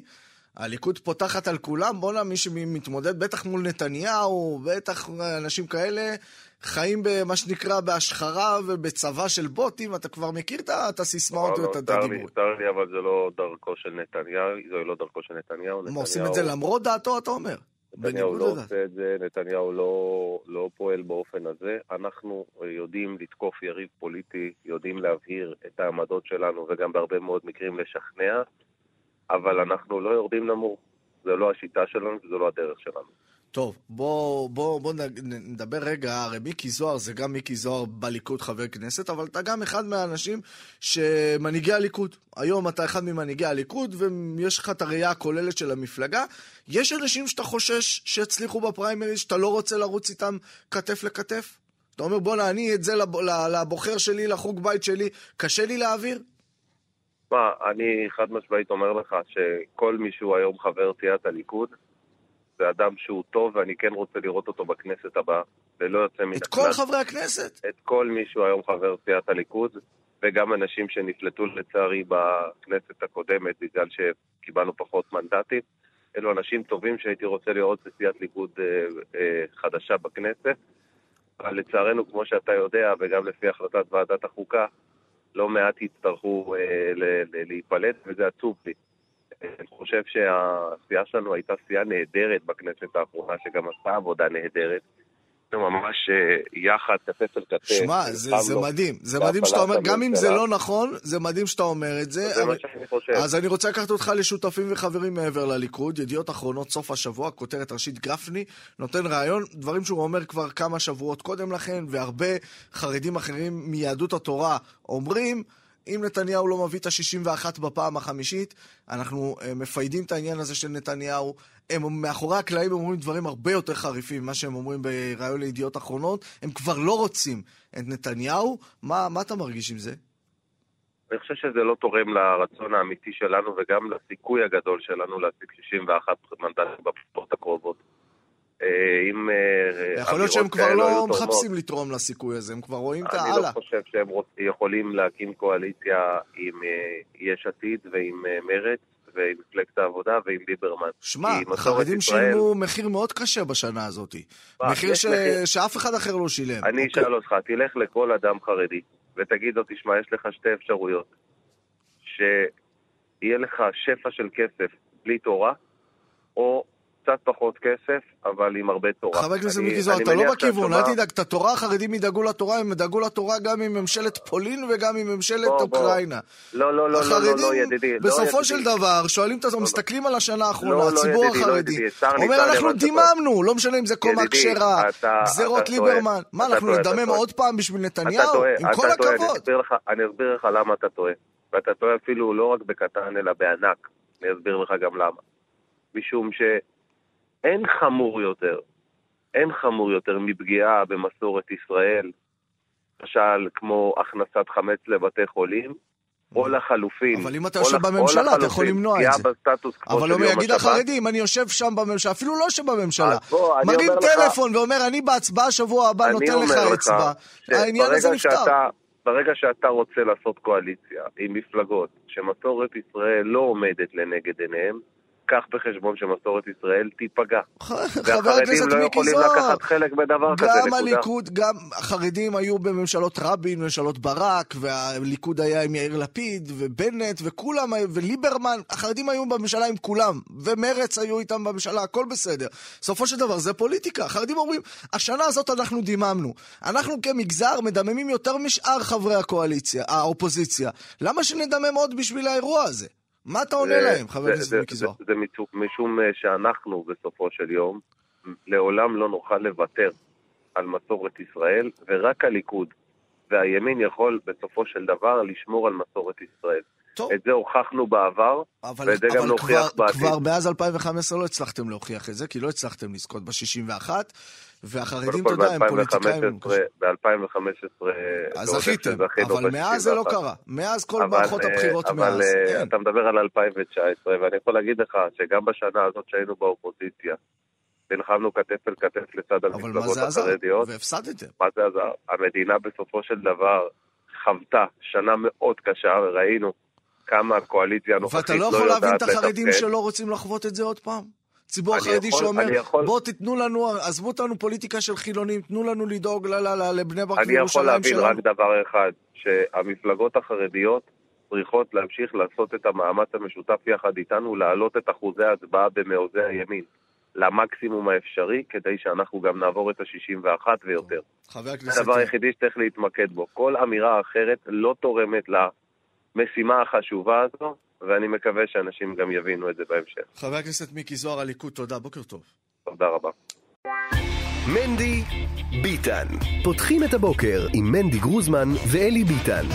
הליכוד פותחת על כולם, בואנה, מי שמתמודד בטח מול נתניהו, בטח אנשים כאלה, חיים במה שנקרא בהשחרה ובצבא של בוטים, אתה כבר מכיר את הסיסמאות לא, ואת לא, לי, הדיבור. צר לי, אבל זה לא דרכו של נתניהו, זו לא דרכו של נתניהו. הם עושים את זה למרות דעתו, אתה אומר. נתניהו לא. עושה את זה, נתניהו לא, לא פועל באופן הזה. אנחנו יודעים לתקוף יריב פוליטי, יודעים להבהיר את העמדות שלנו, וגם בהרבה מאוד מקרים לשכנע, אבל אנחנו לא יורדים נמוך. זו לא השיטה שלנו, זו לא הדרך שלנו. טוב, בוא, בוא, בוא נדבר רגע, הרי מיקי זוהר זה גם מיקי זוהר בליכוד חבר כנסת, אבל אתה גם אחד מהאנשים שמנהיגי הליכוד. היום אתה אחד ממנהיגי הליכוד, ויש לך את הראייה הכוללת של המפלגה. יש אנשים שאתה חושש שיצליחו בפריימריז, שאתה לא רוצה לרוץ איתם כתף לכתף? אתה אומר, בואנה, אני את זה לבוחר שלי, לחוג בית שלי, קשה לי להעביר? מה, אני חד משמעית אומר לך שכל מי שהוא היום חבר סיעת הליכוד, זה אדם שהוא טוב, ואני כן רוצה לראות אותו בכנסת הבאה, ללא יוצא מן את הכלל. כל חברי הכנסת? את כל מי שהוא היום חבר סיעת הליכוד, וגם אנשים שנפלטו לצערי בכנסת הקודמת בגלל שקיבלנו פחות מנדטים. אלו אנשים טובים שהייתי רוצה לראות בסיעת ליכוד אה, אה, חדשה בכנסת. אבל לצערנו, כמו שאתה יודע, וגם לפי החלטת ועדת החוקה, לא מעט יצטרכו אה, להיפלט, וזה עצוב לי. אני חושב שהסיעה שלנו הייתה סיעה נהדרת בכנסת האחרונה, שגם עשתה עבודה נהדרת. ממש אה, יחד, כתף אל כתף. שמע, זה, זה נלחמנו מדהים. זה מדהים שאתה אומר, גם אם זה. לא נכון, זה מדהים שאתה אומר את זה. זה מה שאני חושב. אז אני רוצה לקחת אותך לשותפים וחברים מעבר לליכוד. ידיעות אחרונות, סוף השבוע, כותרת ראשית גפני, נותן רעיון, דברים שהוא אומר כבר כמה שבועות קודם לכן, והרבה חרדים אחרים מיהדות התורה אומרים, אם נתניהו לא מביא את ה-61 בפעם החמישית, אנחנו אה, מפיידים את העניין הזה של נתניהו. הם מאחורי הקלעים הם אומרים דברים הרבה יותר חריפים ממה שהם אומרים בריאיון לידיעות אחרונות. הם כבר לא רוצים את נתניהו. מה, מה אתה מרגיש עם זה? אני חושב שזה לא תורם לרצון האמיתי שלנו וגם לסיכוי הגדול שלנו להשיג 61 מנדטים בבחירות הקרובות. אה, אם... אה, יכול להיות שהם כבר לא מחפשים לתרום לסיכוי הזה, הם כבר רואים את אני הלאה. לא חושב שהם. יכולים להקים קואליציה עם אה, יש עתיד ועם מרצ ועם מפלגת העבודה ועם ליברמן. שמע, החרדים ישראל- שילמו מחיר מאוד קשה בשנה הזאת. מה, מחיר יש ש... מחיר. שאף אחד אחר לא שילם. אני אוקיי? אשאל אותך, תלך לכל אדם חרדי ותגיד לו, תשמע, יש לך שתי אפשרויות. שיהיה לך שפע של כסף בלי תורה, או קצת פחות כסף, אבל עם הרבה תורה. חבר הכנסת מיקי זוהר, אתה לא בכיוון, אל תדאג, את התורה, החרדים ידאגו לתורה, הם ידאגו לתורה גם עם ממשלת פולין וגם עם ממשלת. אוקראינה. לא, לא, לא, לא, לא, החרדים, לא, ידידי. לא, בסופו. של דבר, שואלים את עצמם, מסתכלים על השנה האחרונה, לא, לא, הציבור לא, החרדי, אומר, אנחנו דיממנו, לא משנה אם זה קומה כשרה, גזרות טועה. ליברמן. מה, אנחנו נדמם. עוד פעם בשביל נתניהו? עם כל הכבוד. אני אסביר לך למה אתה טועה. ואתה טועה אפילו לא רק בקטן, אלא בענק. אני אסביר לך גם למה. משום שאין חמור יותר, אין חמור יותר מפגיעה במסורת ישראל, למשל כמו הכנסת חמץ לבתי חולים, או לחלופין. אבל אם אתה יושב בממשלה, אתה יכול למנוע את פגיעה זה. בסטטוס קוו אבל של הוא יום יגיד השבת. החרדי, אם אני יושב שם בממשלה, אפילו לא בוא, אני מרים טלפון ואומר, אני בהצבעה שבוע הבא נותן לך אצבע, העניין הזה נפתר. ברגע שאתה רוצה לעשות קואליציה עם מפלגות שמסורת ישראל לא עומדת לנגד עיניהם, קח בחשבון שמסורת ישראל תיפגע. חבר והחרדים הכנסת לא מיקי יכולים זוהר, לקחת חלק בדבר כזה, גם נקודה. הליכוד, גם החרדים היו בממשלות רבין, בממשלות ברק, והליכוד היה עם יאיר לפיד, ובנט, וכולם, וליברמן, החרדים היו בממשלה עם כולם, ומרץ היו איתם בממשלה, הכל בסדר. בסופו של דבר זה פוליטיקה. החרדים אומרים, השנה הזאת אנחנו דיממנו. אנחנו כמגזר מדממים יותר משאר חברי הקואליציה, האופוזיציה. למה שנדמם עוד בשביל האירוע הזה? מה אתה עונה זה- להם, חבר הכנסת מיקי זוהר? זה- משום- אה, שאנחנו בסופו של יום לעולם לא נוכל לוותר על מסורת ישראל, ורק הליכוד והימין יכול בסופו של דבר לשמור על מסורת ישראל. טוב. את זה הוכחנו בעבר, אבל, ואת זה גם אבל נוכיח כבר, בעתיד. כבר מאז 2015 לא הצלחתם להוכיח את זה, כי לא הצלחתם לזכות ב-61, והחרדים, אתה יודע, הם פוליטיקאים. ב-2015 אז זכיתם, אבל מאז זה לא קרה. מאז כל אבל, מערכות אה, הבחירות אבל מאז. אה, אין. אתה מדבר על 2019, ואני יכול להגיד לך שגם בשנה הזאת שהיינו באופוזיציה, נלחמנו כתף אל כתף לצד אבל מה המפלגות זה עזר? החרדיות. והפסדתם. מה זה עזר? המדינה בסופו של דבר חוותה שנה מאוד קשה, וראינו כמה הקואליציה הנוכחית ואתה לא לא יודעת יכול לתפקד. להבין את החרדים שלא רוצים לחוות את זה עוד פעם? ציבור החרדי יכול- שאומר, יכול- בואו תיתנו לנו, עזבו אותנו פוליטיקה של חילונים, תנו לנו לדאוג ל- ל- ל- לבני ברק אני יכול וירושלים להבין שלנו. רק דבר אחד, שהמפלגות החרדיות צריכות להמשיך לעשות את המאמץ המשותף יחד איתנו, להעלות את אחוזי ההצבעה במעוזי הימין למקסימום האפשרי, כדי שאנחנו גם נעבור את ה-61 ויותר. חבר זה הכנסת... הדבר היחידי שצריך להתמקד בו. כל אמירה אחרת לא תורמת למשימה החשובה הזו, ואני מקווה שאנשים גם יבינו את זה בהמשך. חבר הכנסת מיקי זוהר, הליכוד, תודה, בוקר טוב. תודה רבה. מנדי ביטן. פותחים את הבוקר עם מנדי גרוזמן ואלי ביטן.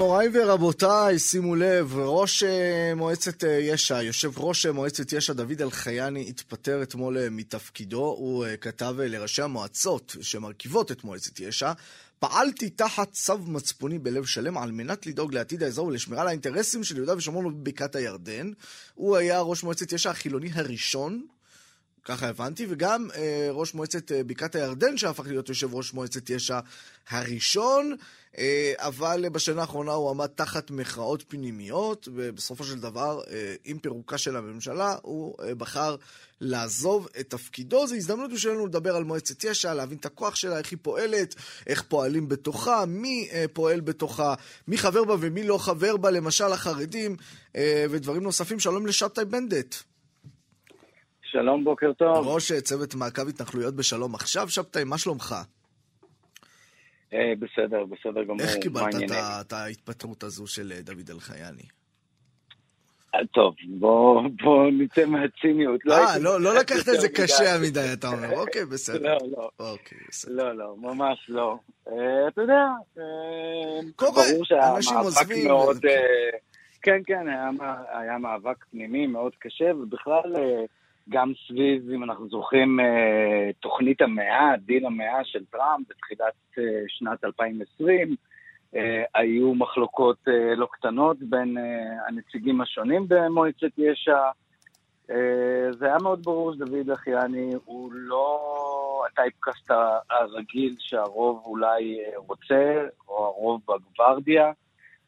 מוריי ורבותיי, שימו לב, ראש אה, מועצת אה, יש"ע, יושב ראש אה, מועצת יש"ע דוד אלחייני התפטר אתמול מתפקידו. הוא כתב לראשי המועצות שמרכיבות את מועצת יש"ע פעלתי תחת צו מצפוני בלב שלם על מנת לדאוג לעתיד האזור ולשמירה על האינטרסים של יהודה ושומרון ובבקעת הירדן. הוא היה ראש מועצת יש"ע החילוני הראשון ככה הבנתי, וגם אה, ראש מועצת אה, בקעת הירדן, שהפך להיות יושב ראש מועצת יש"ע הראשון, אבל בשנה האחרונה הוא עמד תחת מכרעות פנימיות, ובסופו של דבר, אה, עם פירוקה של הממשלה, הוא אה, בחר לעזוב את תפקידו. זו הזדמנות בשבילנו לדבר על מועצת יש"ע, להבין את הכוח שלה, איך היא פועלת, איך פועלים בתוכה, מי אה, פועל בתוכה, מי חבר בה ומי לא חבר בה, למשל החרדים, אה, ודברים נוספים. שלום לשבתאי בנדט. שלום, בוקר טוב. ראש צוות מעקב התנחלויות בשלום עכשיו, שבתאי, מה שלומך? אה, בסדר, בסדר גמור. איך קיבלת את ההתפטרות הזו של אה, דוד אלחייני? אה, טוב, בוא, בוא נצא מהציניות. לא אה, לא, לא לקחת את זה קשה מדי, אתה אומר. אוקיי, בסדר. לא, לא. אוקיי, בסדר. לא, לא, ממש לא. אתה יודע, קורה, אנשים עוזבים. כן, כן, היה מאבק פנימי מאוד קשה, ובכלל... גם סביב, אם אנחנו זוכרים, אה, תוכנית המאה, דין המאה של טראמפ בתחילת אה, שנת 2020, אה, היו מחלוקות לא קטנות בין הנציגים השונים במועצת יש"ע. זה היה מאוד ברור שדוד אחיאני הוא לא הטייפקאסט הרגיל שהרוב אולי רוצה, או הרוב בגוורדיה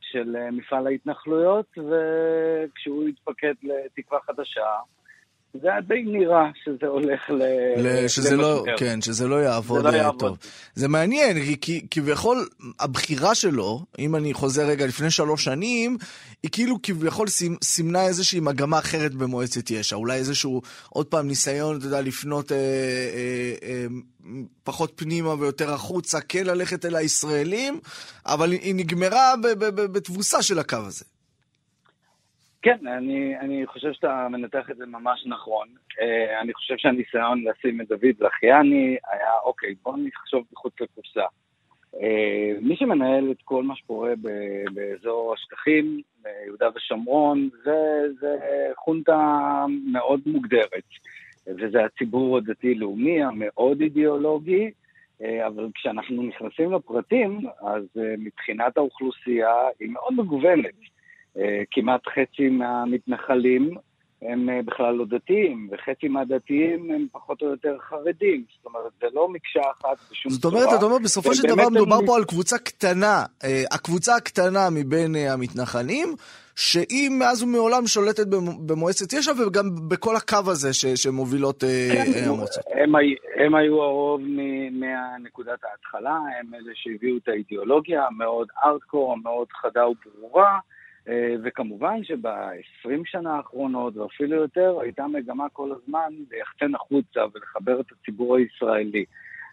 של מפעל ההתנחלויות, וכשהוא התפקד לתקווה חדשה, זה היה די נראה שזה הולך ל... שזה לא, כן, שזה לא יעבוד זה לא יעבוד. טוב. זה מעניין, כי כביכול הבחירה שלו, אם אני חוזר רגע לפני שלוש שנים, היא כאילו כביכול סימנה איזושהי מגמה אחרת במועצת יש"ע. אולי איזשהו, עוד פעם, ניסיון, אתה יודע, לפנות אה, אה, אה, פחות פנימה ויותר החוצה, כן ללכת אל הישראלים, אבל היא נגמרה בתבוסה של הקו הזה. כן, אני, אני חושב שאתה מנתח את זה ממש נכון. Uh, אני חושב שהניסיון לשים את דוד לחיאני היה, אוקיי, בואו נחשוב מחוץ לקופסה. Uh, מי שמנהל את כל מה שקורה ב- באזור השטחים, ביהודה ושומרון, זה, זה חונטה מאוד מוגדרת. וזה הציבור הדתי-לאומי המאוד אידיאולוגי, uh, אבל כשאנחנו נכנסים לפרטים, אז מבחינת האוכלוסייה היא מאוד מגוונת. אה, כמעט חצי מהמתנחלים הם אה, בכלל לא דתיים, וחצי מהדתיים הם פחות או יותר חרדים. זאת אומרת, זה לא מקשה אחת בשום זאת אומרת, אתה אומר, בסופו של דבר מדובר פה על קבוצה קטנה, אה, הקבוצה הקטנה מבין המתנחלים, שהיא מאז ומעולם שולטת במועצת יש"ע וגם בכל הקו הזה שמובילות כן, המועצות. הם, הם היו הרוב מנקודת ההתחלה, הם אלה שהביאו את האידיאולוגיה המאוד ארדקור, המאוד חדה וברורה. אה, וכמובן שב-20 שנה האחרונות, ואפילו יותר, הייתה מגמה כל הזמן ליחצן החוצה ולחבר את הציבור הישראלי.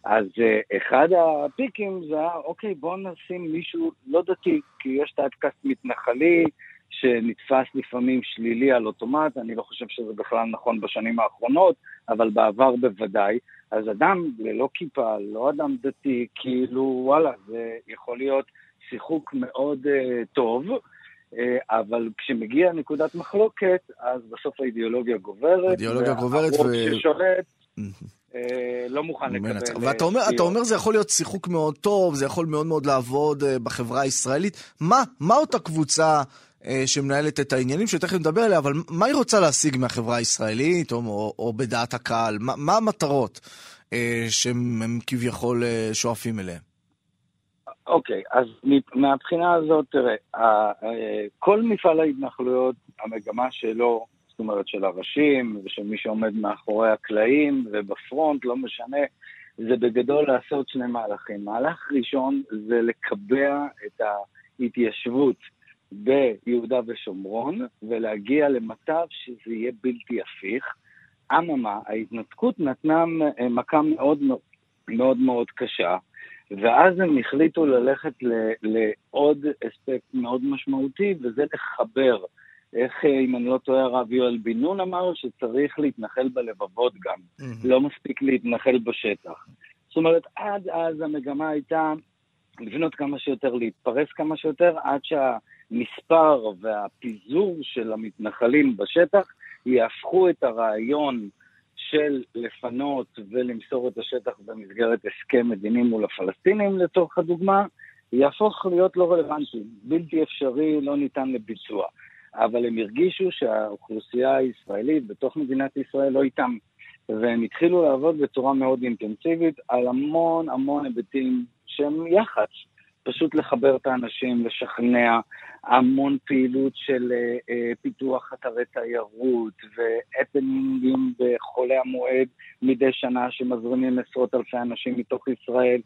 אז אה, אחד הפיקים זה היה, אוקיי, בואו נשים מישהו לא דתי, כי יש טייפקאסט מתנחלי שנתפס לפעמים שלילי על אוטומט, אני לא חושב שזה בכלל נכון בשנים האחרונות, אבל בעבר בוודאי. אז אדם ללא כיפה, לא אדם דתי, כאילו, וואלה, זה יכול להיות שיחוק מאוד uh, טוב. אה, אבל כשמגיע נקודת מחלוקת, אז בסוף האידיאולוגיה גוברת. האידיאולוגיה גוברת ו... ששולט אה, לא מוכן לקבל... ואתה אומר, אתה אומר זה יכול להיות שיחוק מאוד טוב, זה יכול מאוד מאוד לעבוד אה, בחברה הישראלית. מה, מה אותה קבוצה שמנהלת את העניינים, שתכף נדבר עליה, אבל מה היא רוצה להשיג מהחברה הישראלית, או, או, או בדעת הקהל? מה, מה המטרות שהם כביכול שואפים אליהן? אוקיי, אז מהבחינה הזאת, תראה, כל מפעל ההתנחלויות, המגמה שלו, זאת אומרת של הראשים ושל מי שעומד מאחורי הקלעים ובפרונט, לא משנה, זה בגדול לעשות שני מהלכים. מהלך ראשון זה לקבע את ההתיישבות ביהודה ושומרון ולהגיע למצב שזה יהיה בלתי הפיך. אממה, ההתנתקות נתנה מכה מאוד מאוד מאוד קשה. ואז הם החליטו ללכת לעוד אספקט מאוד משמעותי, וזה לחבר. איך, אם אני לא טועה, הרב יואל בן נון אמר שצריך להתנחל בלבבות גם, mm-hmm. לא מספיק להתנחל בשטח. זאת אומרת, עד אז המגמה הייתה לבנות כמה שיותר, להתפרס כמה שיותר, עד שהמספר והפיזור של המתנחלים בשטח יהפכו את הרעיון של לפנות ולמסור את השטח במסגרת הסכם מדיני מול הפלסטינים, לצורך הדוגמה, יהפוך להיות לא רלוונטי, בלתי אפשרי, לא ניתן לביצוע. אבל הם הרגישו שהאוכלוסייה הישראלית בתוך מדינת ישראל לא איתם. והם התחילו לעבוד בצורה מאוד אינטנסיבית על המון המון היבטים שהם יח"צ. פשוט לחבר את האנשים, לשכנע, המון פעילות של uh, uh, פיתוח אתרי תיירות והפנינגים בחולי המועד מדי שנה שמזרימים עשרות אלפי אנשים מתוך ישראל.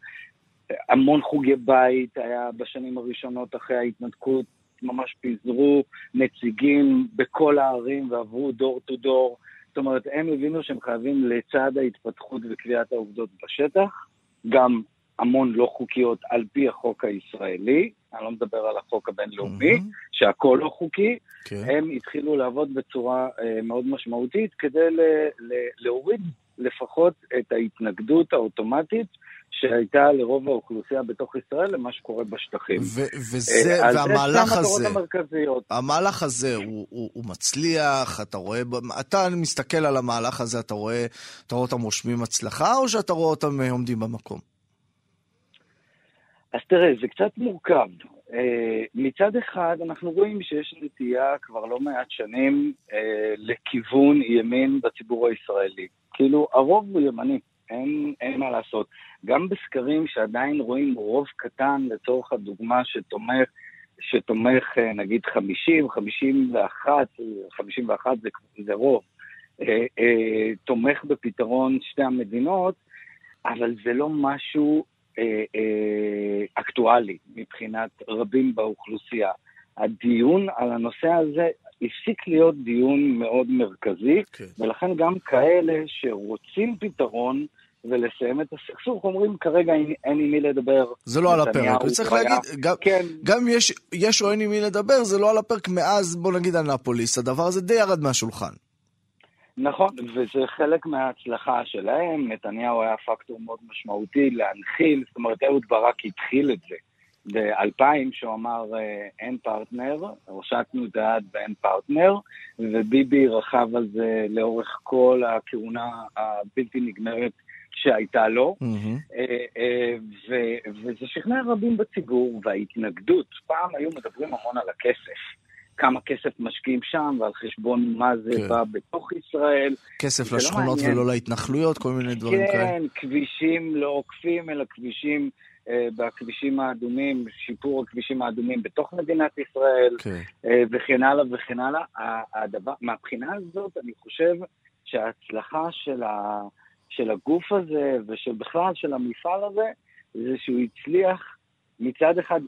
המון חוגי בית היה בשנים הראשונות אחרי ההתנתקות, ממש פיזרו נציגים בכל הערים ועברו דור טו דור. זאת אומרת, הם הבינו שהם חייבים לצד ההתפתחות וקביעת העובדות בשטח, גם המון לא חוקיות על פי החוק הישראלי, אני לא מדבר על החוק הבינלאומי, mm-hmm. שהכל לא חוקי, okay. כן. הם התחילו לעבוד בצורה uh, מאוד משמעותית כדי ל- ל- להוריד לפחות את ההתנגדות האוטומטית שהייתה לרוב האוכלוסייה בתוך ישראל למה שקורה בשטחים. ו- וזה, uh, והמהלך הזה, המהלך הזה הוא, הוא, הוא מצליח, אתה רואה, אתה מסתכל על המהלך הזה, אתה רואה, אתה רואה אותם רושמים הצלחה, או שאתה רואה אותם אה, עומדים במקום? אז תראה, זה קצת מורכב. Uh, מצד אחד, אנחנו רואים שיש נטייה כבר לא מעט שנים uh, לכיוון ימין בציבור הישראלי. כאילו, הרוב הוא ימני, אין, אין מה לעשות. גם בסקרים שעדיין רואים רוב קטן, לצורך הדוגמה, שתומך, שתומך uh, נגיד 50, 51, 51 זה, זה רוב, תומך בפתרון שתי המדינות, אבל זה לא משהו אה, אה, אקטואלי מבחינת רבים באוכלוסייה. הדיון על הנושא הזה הפסיק להיות דיון מאוד מרכזי, okay. כן. ולכן גם כאלה שרוצים פתרון ולסיים את הסכסוך, אומרים כרגע אין, אין עם מי לדבר. זה לא על הפרק, וצריך להגיד, גם, כן. גם יש, יש או אין עם מי לדבר, זה לא על הפרק מאז, בוא נגיד, אנפוליס, הדבר הזה די ירד מהשולחן. נכון, וזה חלק מההצלחה שלהם. נתניהו היה פקטור מאוד משמעותי להנחיל, זאת אומרת, אהוד ברק התחיל את זה. ב-2000, שהוא אמר אה, אין פרטנר, הושטנו את היד ואין פרטנר, וביבי רכב על זה לאורך כל הכהונה הבלתי נגמרת שהייתה לו, mm-hmm. וזה שכנע רבים בציבור, וההתנגדות, פעם היו מדברים המון על הכסף. כמה כסף משקיעים שם ועל חשבון מה זה כן. בא בתוך ישראל. כסף לא לשכונות לא ולא להתנחלויות, כל מיני דברים כן, כאלה. כן, כבישים לא עוקפים, אלא כבישים אה, בכבישים האדומים, שיפור הכבישים האדומים בתוך מדינת ישראל, כן. אה, וכן הלאה וכן הלאה. הדבר, מהבחינה הזאת, אני חושב שההצלחה של, ה, של הגוף הזה, ובכלל של המפעל הזה, זה שהוא הצליח מצד אחד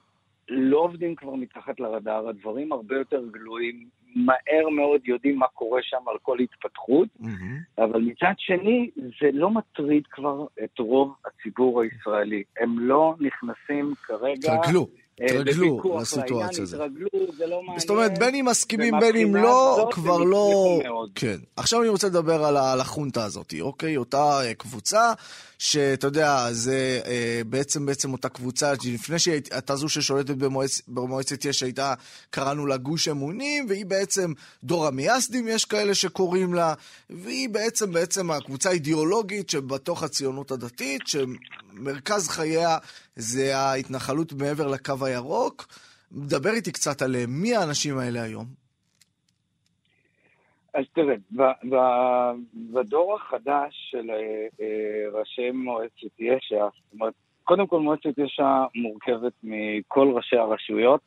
לא עובדים כבר מתחת לרדאר, הדברים הרבה יותר גלויים, מהר מאוד יודעים מה קורה שם על כל התפתחות, mm-hmm. אבל מצד שני, זה לא מטריד כבר את רוב הציבור הישראלי. הם לא נכנסים כרגע... תרגלו. התרגלו לסיטואציה הזאת. לא זאת אומרת, בין אם מסכימים, בין אם לא, כבר לא... כן. עכשיו אני רוצה לדבר על החונטה הזאת, אוקיי? אותה אה, קבוצה, שאתה יודע, זה אה, בעצם בעצם אותה קבוצה, לפני שהייתה זו ששולטת במועצת יש, הייתה, קראנו לה גוש אמונים, והיא בעצם דור המייסדים, יש כאלה שקוראים לה, והיא בעצם בעצם הקבוצה האידיאולוגית שבתוך הציונות הדתית, שמרכז חייה זה ההתנחלות מעבר לקו הירוק. דבר איתי קצת עליהם. מי האנשים האלה היום? אז תראה, בדור החדש של אה, אה, ראשי מועצת יש"ע, זאת אומרת, קודם כל מועצת יש"ע מורכבת מכל ראשי הרשויות.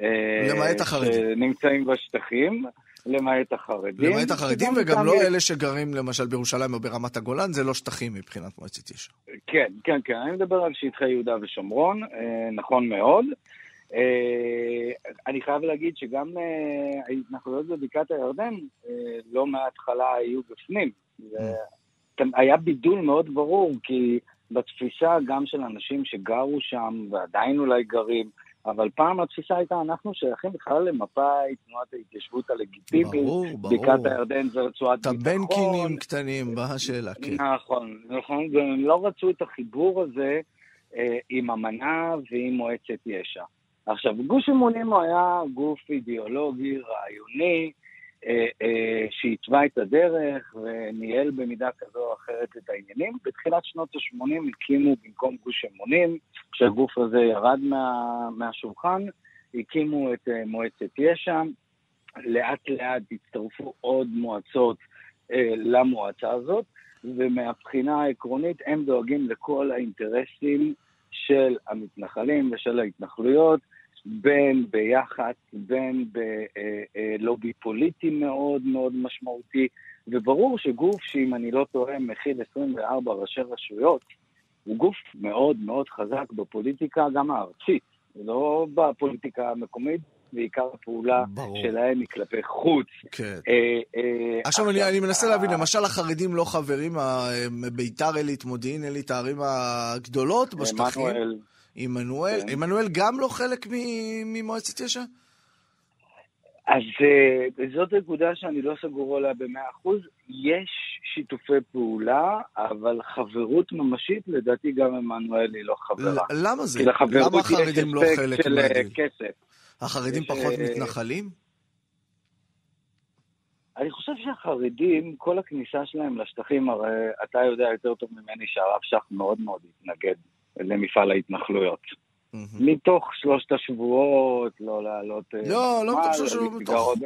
אה, למעט החרדים. שנמצאים בשטחים. למעט החרדים. למעט החרדים, וגם לא אלה שגרים למשל בירושלים או ברמת הגולן, זה לא שטחים מבחינת מועצת יש"ע. כן, כן, כן, אני מדבר על שטחי יהודה ושומרון, אה, נכון מאוד. אה, אני חייב להגיד שגם אה, ההתנחלויות בבקעת הירדן, לא מההתחלה היו בפנים. היה בידול מאוד ברור, כי בתפיסה גם של אנשים שגרו שם ועדיין אולי גרים, אבל פעם התפיסה הייתה, אנחנו שייכים בכלל למפא"י, תנועת ההתיישבות הלגיטימית. ברור, ברור. בקעת הירדן זה רצועת ביטחון. את הבנקינים קטנים, מה השאלה, כן. נכון, נכון, והם לא רצו את החיבור הזה אה, עם אמנה ועם מועצת יש"ע. עכשיו, גוש אמונים הוא היה גוף אידיאולוגי, רעיוני, שהתווה את הדרך וניהל במידה כזו או אחרת את העניינים. בתחילת שנות ה-80 הקימו במקום גוש אמונים, כשהגוף הזה ירד מה, מהשולחן, הקימו את אה, מועצת יש"ע, לאט לאט הצטרפו עוד מועצות אה, למועצה הזאת, ומהבחינה העקרונית הם דואגים לכל האינטרסים של המתנחלים ושל ההתנחלויות, בין ביח"צ, בין בלובי פוליטי מאוד מאוד משמעותי, וברור שגוף שאם אני לא טועה מכיל 24 ראשי רשויות, הוא גוף מאוד מאוד חזק בפוליטיקה גם הארצית, לא בפוליטיקה המקומית, ועיקר הפעולה ברור. שלהם היא כלפי חוץ. כן. אה, אה, עכשיו אני, אני מנסה להבין, אה, למשל החרדים לא חברים, ביתר עילית, מודיעין עילית, הערים הגדולות בשטחים. עמנואל, עמנואל, כן. עמנואל גם לא חלק ממועצת יש"ע? אז אה, זאת נקודה שאני לא סגור עליה במאה אחוז. יש שיתופי פעולה, אבל חברות ממשית, לדעתי גם עמנואל היא לא חברה. למה זה? כי לחברות למה החרדים לא חלק של אה, מהדיל? כסף. החרדים יש, פחות אה, מתנחלים? אני חושב שהחרדים, כל הכניסה שלהם לשטחים, הרי אתה יודע יותר טוב ממני שהרב שך מאוד מאוד התנגד למפעל ההתנחלויות. מתוך שלושת השבועות, לא לעלות... אה, לא, לא מתוך שלושת השבועות,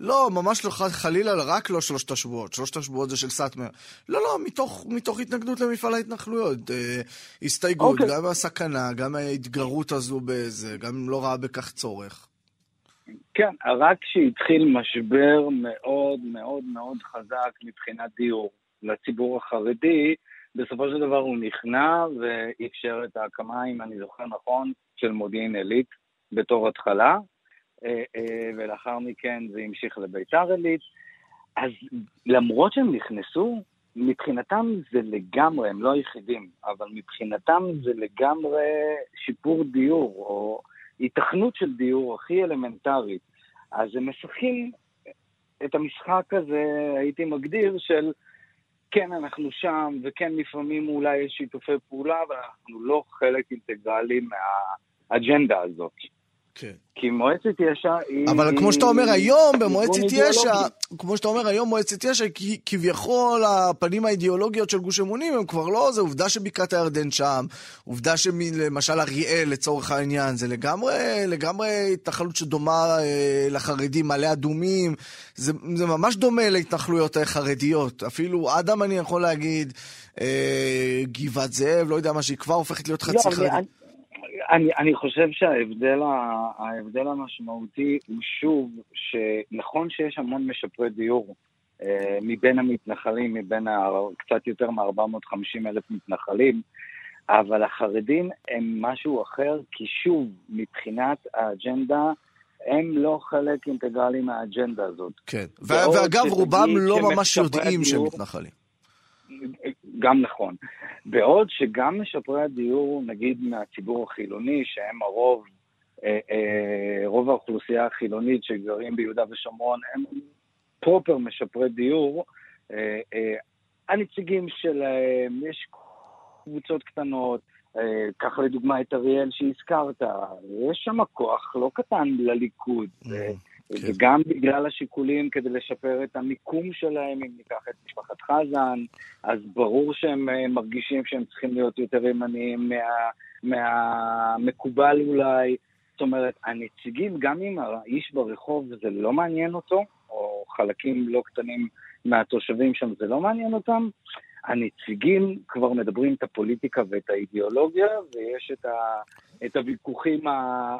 לא, ממש לא, חלילה, רק לא שלושת השבועות. שלושת השבועות זה של סאטמר. לא, לא, מתוך, מתוך התנגדות למפעל ההתנחלויות. אה, הסתייגות, אוקיי. גם מהסכנה, גם מההתגרות הזו בזה, גם לא ראה בכך צורך. כן, רק כשהתחיל משבר מאוד מאוד מאוד חזק מבחינת דיור לציבור החרדי, בסופו של דבר הוא נכנע ואפשר את ההקמה, אם אני זוכר נכון, של מודיעין עילית בתור התחלה, אה, אה, ולאחר מכן זה המשיך לביתר עילית. אז למרות שהם נכנסו, מבחינתם זה לגמרי, הם לא היחידים, אבל מבחינתם זה לגמרי שיפור דיור, או היתכנות של דיור הכי אלמנטרית. אז הם משחקים את המשחק הזה, הייתי מגדיר, של כן, אנחנו שם, וכן, לפעמים אולי יש שיתופי פעולה, אבל אנחנו לא חלק אינטגרלי מהאג'נדה הזאת. כן. כי מועצת יש"ע היא... אבל כמו שאתה אומר היום, במועצת יש"ע. כמו שאתה אומר היום, מועצת יש"ע, כי- כביכול הפנים האידיאולוגיות של גוש אמונים הם כבר לא, זה עובדה שבקעת הירדן שם, עובדה שלמשל אריאל לצורך העניין, זה לגמרי, לגמרי התנחלות שדומה אה, לחרדים, מעלה אדומים, זה, זה ממש דומה להתנחלויות החרדיות, אפילו אדם אני יכול להגיד, אה, גבעת זאב, לא יודע מה, שהיא כבר הופכת להיות חצי לא, חרדית. אני, אני, חושב שההבדל ה- ההבדל המשמעותי הוא שוב, שנכון שיש המון משפרי דיור אה, מבין המתנחלים, מבין ה, קצת יותר מ-450 אלף מתנחלים, אבל החרדים הם משהו אחר, כי שוב, מבחינת האג'נדה, הם לא חלק אינטגרלי מהאג'נדה הזאת. כן, ואגב, רובם לא ממש יודעים שהם מתנחלים. גם נכון. בעוד שגם משפרי הדיור, נגיד מהציבור החילוני, שהם הרוב, אה, אה, רוב האוכלוסייה החילונית שגרים ביהודה ושומרון, הם פרופר משפרי דיור, אה, אה, הנציגים שלהם, יש קבוצות קטנות, אה, קח לדוגמה את אריאל שהזכרת, יש שם כוח לא קטן לליכוד. אה, כן. וגם בגלל השיקולים כדי לשפר את המיקום שלהם, אם ניקח את משפחת חזן, אז ברור שהם אה, מרגישים שהם צריכים להיות יותר ימניים מה, מהמקובל אולי. זאת אומרת, הנציגים, גם אם האיש ברחוב זה לא מעניין אותו, או חלקים לא קטנים מהתושבים שם זה לא מעניין אותם, הנציגים כבר מדברים את הפוליטיקה ואת האידיאולוגיה, ויש את, ה, את הוויכוחים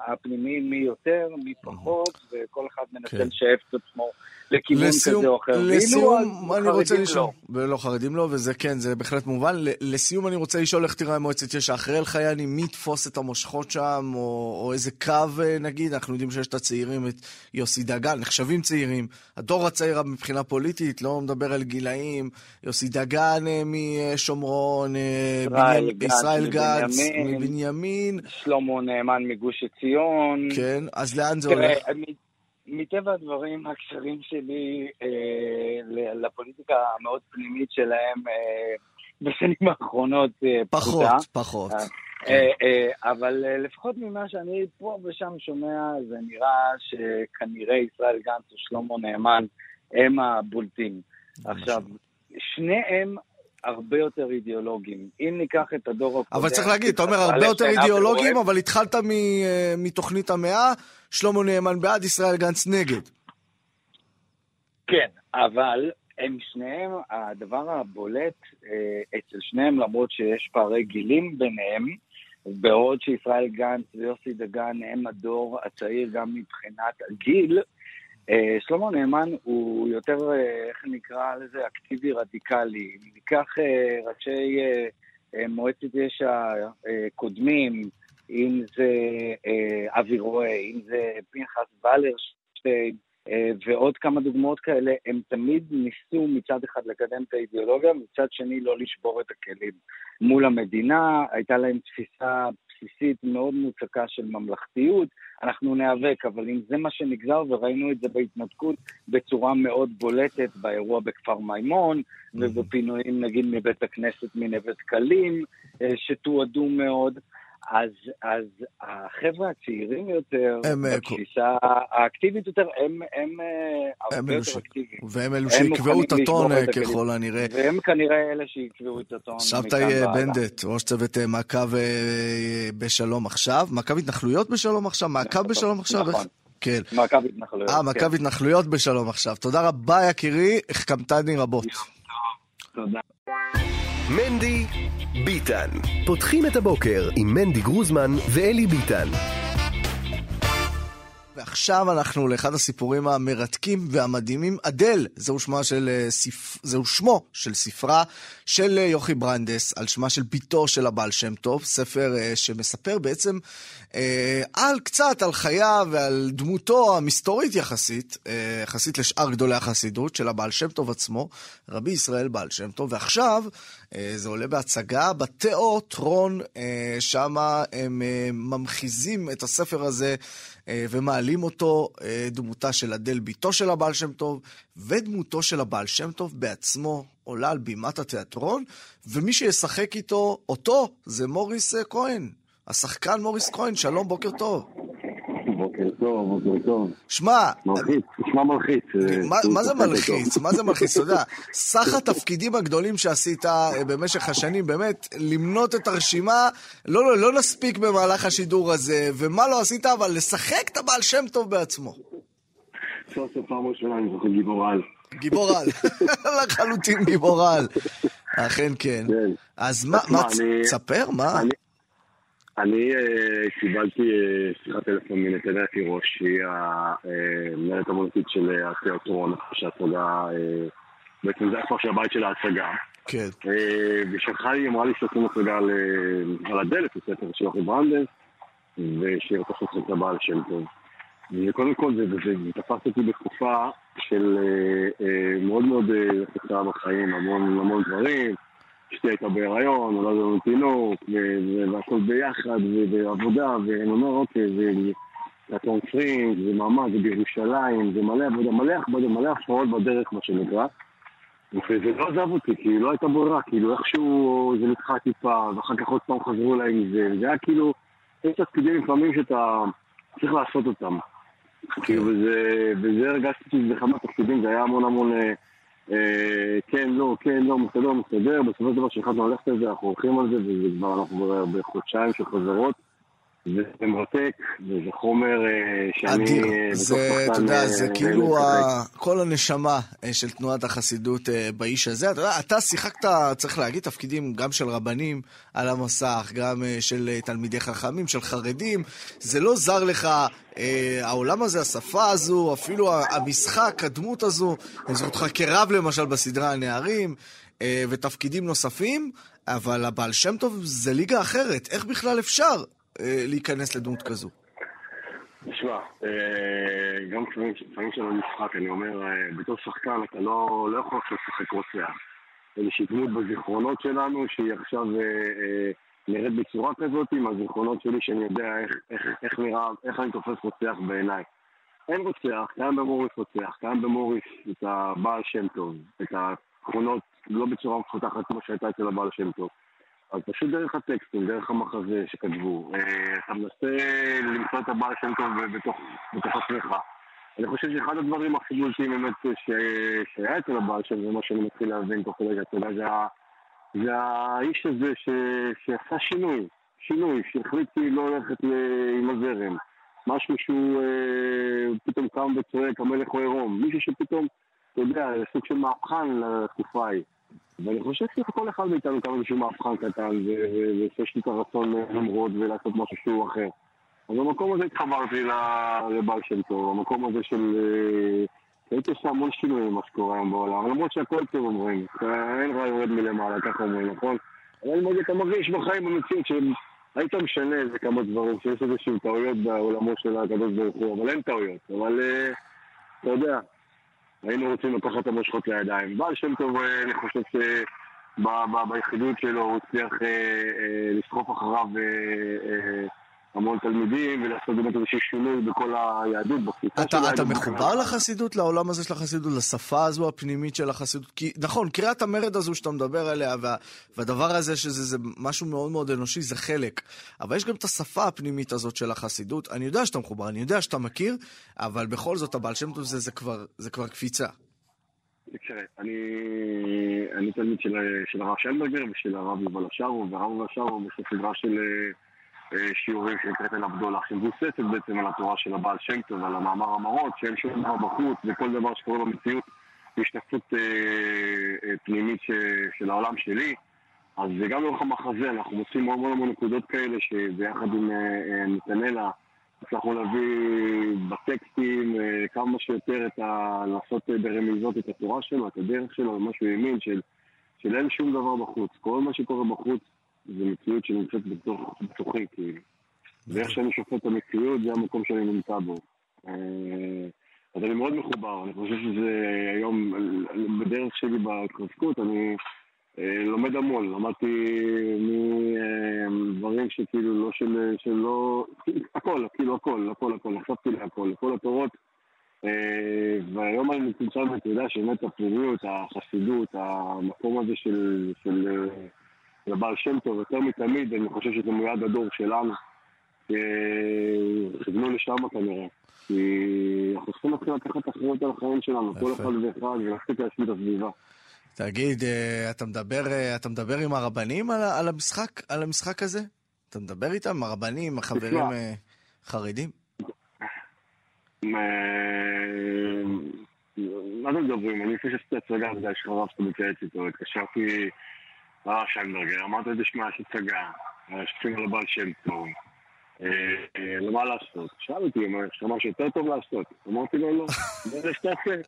הפנימיים מי יותר, מי פחות, וכל אחד מנסה כן. לשאף את עצמו לכיוון לסיום, כזה או אחר. לסיום אני רוצה לשאול, לא. ולא חרדים לא, וזה כן, זה בהחלט מובן. לסיום אני רוצה לשאול איך תראה מועצת יש"ע אחרי אלחייני, מי יתפוס את המושכות שם, או, או איזה קו אה, נגיד, אנחנו יודעים שיש את הצעירים, את יוסי דגן, נחשבים צעירים, הדור הצעיר מבחינה פוליטית, לא מדבר על גילאים, יוסי דגן אה, משומרון, אה, ישראל ישראל גנץ מבנימין. שלמה נאמן מגוש עציון. כן, אז לאן זה הולך? מטבע הדברים, הקשרים שלי אה, לפוליטיקה המאוד פנימית שלהם אה, בשנים האחרונות אה, פחות, פחותה. פחות. אה, אה, אה, אבל אה, לפחות ממה שאני פה ושם שומע, זה נראה שכנראה ישראל גנץ ושלמה נאמן הם הבולטים. עכשיו, שניהם הרבה יותר אידיאולוגיים. אם ניקח את הדור הקודם... אבל צריך להגיד, אתה אומר הרבה יותר אידיאולוגיים, אבל התחלת מתוכנית המאה, שלמה נאמן בעד, ישראל גנץ נגד. כן, אבל הם שניהם, הדבר הבולט אצל שניהם, למרות שיש פערי גילים ביניהם, בעוד שישראל גנץ ויוסי דגן הם הדור הצעיר גם מבחינת הגיל, אה, שלמה נאמן הוא יותר, אה, איך נקרא לזה, אקטיבי רדיקלי. ניקח אה, ראשי מועצת יש"ע קודמים, אם זה אבי רואה, אם זה פנחס ולרשטיין, ועוד כמה דוגמאות כאלה, הם תמיד ניסו מצד אחד לקדם את האידיאולוגיה, מצד שני לא לשבור את הכלים. מול המדינה, הייתה להם תפיסה בסיסית מאוד מוצקה של ממלכתיות, אנחנו ניאבק, אבל אם זה מה שנגזר, וראינו את זה בהתנתקות בצורה מאוד בולטת באירוע בכפר מימון, mm-hmm. ובפינויים נגיד מבית הכנסת מנווה דקלים, אה, שתועדו מאוד. אז, אז החבר'ה הצעירים יותר, הם, אה, בתפיסה האקטיבית יותר, הם, הם, אה, הם הרבה יותר אקטיביים. והם אלו שיקבעו את הטון ככל הנראה. והם כנראה אלה שיקבעו את הטון שבתאי בנדט, ראש צוות מעקב בשלום עכשיו. מעקב התנחלויות בשלום עכשיו? מעקב בשלום עכשיו? נכון. כן. מעקב התנחלויות. אה, מעקב כן. התנחלויות בשלום עכשיו. תודה רבה, יקירי, החכמתני רבות. תודה. מנדי ביטן. פותחים את הבוקר עם מנדי גרוזמן ואלי ביטן. ועכשיו אנחנו לאחד הסיפורים המרתקים והמדהימים. אדל, זהו, של, אה, ספ... זהו שמו של ספרה של אה, יוכי ברנדס, על שמה של בתו של הבעל שם טוב, ספר uh, שמספר בעצם uh, על קצת על חייו ועל דמותו המסתורית יחסית, יחסית לשאר גדולי החסידות של הבעל שם טוב עצמו, רבי ישראל בעל שם טוב, ועכשיו זה עולה בהצגה בתיאטרון, שמה הם ממחיזים את הספר הזה. אה, ומעלים אותו אה, דמותה של אדל, בתו של הבעל שם טוב, ודמותו של הבעל שם טוב בעצמו עולה על בימת התיאטרון, ומי שישחק איתו, אותו, זה מוריס אה, כהן. השחקן מוריס כהן, שלום, בוקר טוב. בוקר טוב, בוקר טוב. שמע... מלחיץ, נשמע מלחיץ. מה זה מלחיץ? מה זה מלחיץ? אתה יודע, סך התפקידים הגדולים שעשית אה, במשך השנים, באמת, למנות את הרשימה, לא, לא, לא נספיק במהלך השידור הזה, ומה לא עשית, אבל לשחק את הבעל שם טוב בעצמו. סוף סוף פעם ראשונה אני זוכר גיבור על. גיבור על, לחלוטין גיבור על. אכן כן. כן. אז מה, תספר, מה? אני אה, קיבלתי אה, שיחת טלפון מנתניה תירוש, שהיא המנהלת המונטית של התיאטרון, שההצגה, אה, בעצם זה הכפר של הבית של ההצגה. כן. ושלחה לי, אמרה לי שעושים הצגה על הדלת, בספר של אחי ברנדס, ושהיא רוצה לעשות את הבעל שם טוב. וקודם כל זה, זה, זה תפס אותי בתקופה של מאוד מאוד חסרה בחיים, המון המון דברים. אשתי הייתה בהיריון, נולד לנו תינוק, והכל ביחד, ועבודה, ואני אומר, אוקיי, זה תיאטרון פרינג, זה מעמד, זה בירושלים, זה מלא עבודה, מלא הכבדה, מלא הפרעות בדרך, מה שנקרא. וזה לא עזב אותי, כי לא הייתה ברירה, כאילו איכשהו זה נדחה טיפה, ואחר כך עוד פעם חזרו אליי עם זה, וזה היה כאילו, יש תפקידים לפעמים שאתה צריך לעשות אותם. כאילו, וזה, וזה הרגשתי שזה אחד מהתפקידים, זה היה המון המון... אה, אה, כן, לא, כן, לא, מסתדר, מסתדר, בסופו של דבר כשהחלטנו ללכת על זה, אנחנו הולכים על זה, וזה כבר, אנחנו בחודשיים של חזרות. וזה מרתק, וזה חומר אה, שאני... אדיר. זה, אתה יודע, זה אה, כאילו כל הנשמה של תנועת החסידות באיש הזה. אתה יודע, אתה שיחקת, צריך להגיד, תפקידים גם של רבנים על המסך, גם של תלמידי חכמים, של חרדים. זה לא זר לך אה, העולם הזה, השפה הזו, אפילו המשחק, הדמות הזו, אני זוכר אותך כרב למשל בסדרה הנערים, אה, ותפקידים נוספים, אבל הבעל שם טוב זה ליגה אחרת. איך בכלל אפשר אה, להיכנס לדמות כזו? תשמע, אה, גם לפעמים כשאני משחק, אני אומר, אה, בתור שחקן אתה לא, לא יכול עכשיו לשחק רוצח. איזושהי דמות בזיכרונות שלנו שהיא עכשיו... אה, נראית בצורה כזאת עם הזיכרונות שלי שאני יודע איך, איך, איך נראה, איך אני תופס רוצח בעיניי. אין רוצח, קיים במוריס רוצח, קיים במוריס את הבעל שם טוב, את התכונות לא בצורה מפותחת כמו שהייתה אצל הבעל שם טוב. אז פשוט דרך הטקסטים, דרך המחזה שכתבו, אה, אתה מנסה למצוא את הבעל שם טוב בתוך, עצמך. אני חושב שאחד הדברים הכי בולטים באמת ש- שהיה אצל הבעל שם, זה מה שאני מתחיל להבין תוך כדי, אתה יודע, זה, האיש הזה שעשה שינוי, שינוי, שהחליט לא ללכת עם הזרם. משהו שהוא אה, פתאום קם וצועק, המלך הוא עירום. מישהו שפתאום, אתה יודע, סוג של מהפכן לתקופה ההיא. ואני חושב שכל אחד מאיתנו קם איזשהו מהפכן קטן, ויש לי את הרצון למרוד ולעשות משהו שהוא אחר. אז במקום הזה התחברתי לבעל שם טוב, המקום הזה של... אה, הייתי עושה המון שינויים ממה שקורה היום בעולם, למרות שהכל טוב אומרים, אין רע יורד מלמעלה, ככה אומרים, נכון? אבל מה אתה מרגיש בחיים במציאות של... היית משנה איזה כמה דברים, שיש איזה שהם טעויות בעולמו של הקדוש ברוך הוא, אבל אין טעויות, אבל אה, אתה יודע, היינו רוצים לקחת את המושכות לידיים. בעל שם טוב, אה, אני חושב שביחידות שלו הוא הצליח אה, אה, לסחוף אחריו המון תלמידים ולעשות באמת איזשהו שינוי בכל היהדות, בתפיסה אתה, אתה. מחובר לחסידות, לעולם הזה של החסידות, לשפה הזו הפנימית של החסידות? כי נכון, קריאת המרד הזו שאתה מדבר עליה, וה, והדבר הזה שזה זה משהו מאוד מאוד אנושי, זה חלק. אבל יש גם את השפה הפנימית הזאת של החסידות. אני יודע שאתה מחובר, אני יודע שאתה מכיר, אבל בכל זאת, הבעל שם טוב זה, זה, כבר, זה כבר קפיצה. תראה, אני, אני תלמיד של, של הרב שיינברגר ושל הרב יובל אשרו, והרב יובל אשרו לו סדרה של אה, שיעורים שנקראת אל הבדולח, שמבוססת בעצם על התורה של הבעל שם טוב, על המאמר המרות, שאין שום דבר בחוץ, וכל דבר שקורה במציאות היא אה, אה, פנימית ש, של העולם שלי. אז גם לאורך המחזה אנחנו מוצאים המון המון נקודות כאלה שביחד עם אה, אה, נתנאלה הצלחנו להביא בטקסטים אה, כמה שיותר את ה... לעשות אה, ברמיזות את התורה שלו, את הדרך שלו, מה שהוא האמין, של, של אין שום דבר בחוץ. כל מה שקורה בחוץ זה מציאות שנמצאת בתוך, בתוכי, כאילו. ואיך שאני שופט את המציאות זה המקום שאני נמצא בו. אה, אז אני מאוד מחובר, אני חושב שזה היום, בדרך שלי בהתחזקות, אני אה, לומד המון, למדתי מדברים שכאילו לא של, שלא, הכל, כאילו הכל, הכל, הכל, נחשפתי להכל, לכל התורות. אה, והיום אני נמצא בנקודה שבאמת הפנימיות, החסידות, המקום הזה של, של, אה, של הבעל שם טוב, יותר מתמיד, אני חושב שזה מיד הדור שלנו. אה, כיוונו לשם כנראה. כי אנחנו צריכים להתחיל לקחת אחריות על החיים שלנו, כל. אחד ואחד, ולהפסיק להשמיד את הסביבה. תגיד, אה, אתה מדבר, אה, אתה מדבר עם הרבנים על, על המשחק, על המשחק הזה? אתה מדבר איתם, הרבנים, החברים. אה, חרדים? אה, מה אתם מדברים? אני לפני שעשיתי הצגה, אתה יודע, שאתה מתייעץ איתו, התקשרתי לרב שיינברגר, אמרתי לו, תשמע, יש הצגה, שצריכים על הבעל שם טוב. אה, אה, למה לעשות? שאל אותי, אמר, יש לך משהו יותר טוב לעשות? אמרתי לו, לא, זה שתעשה.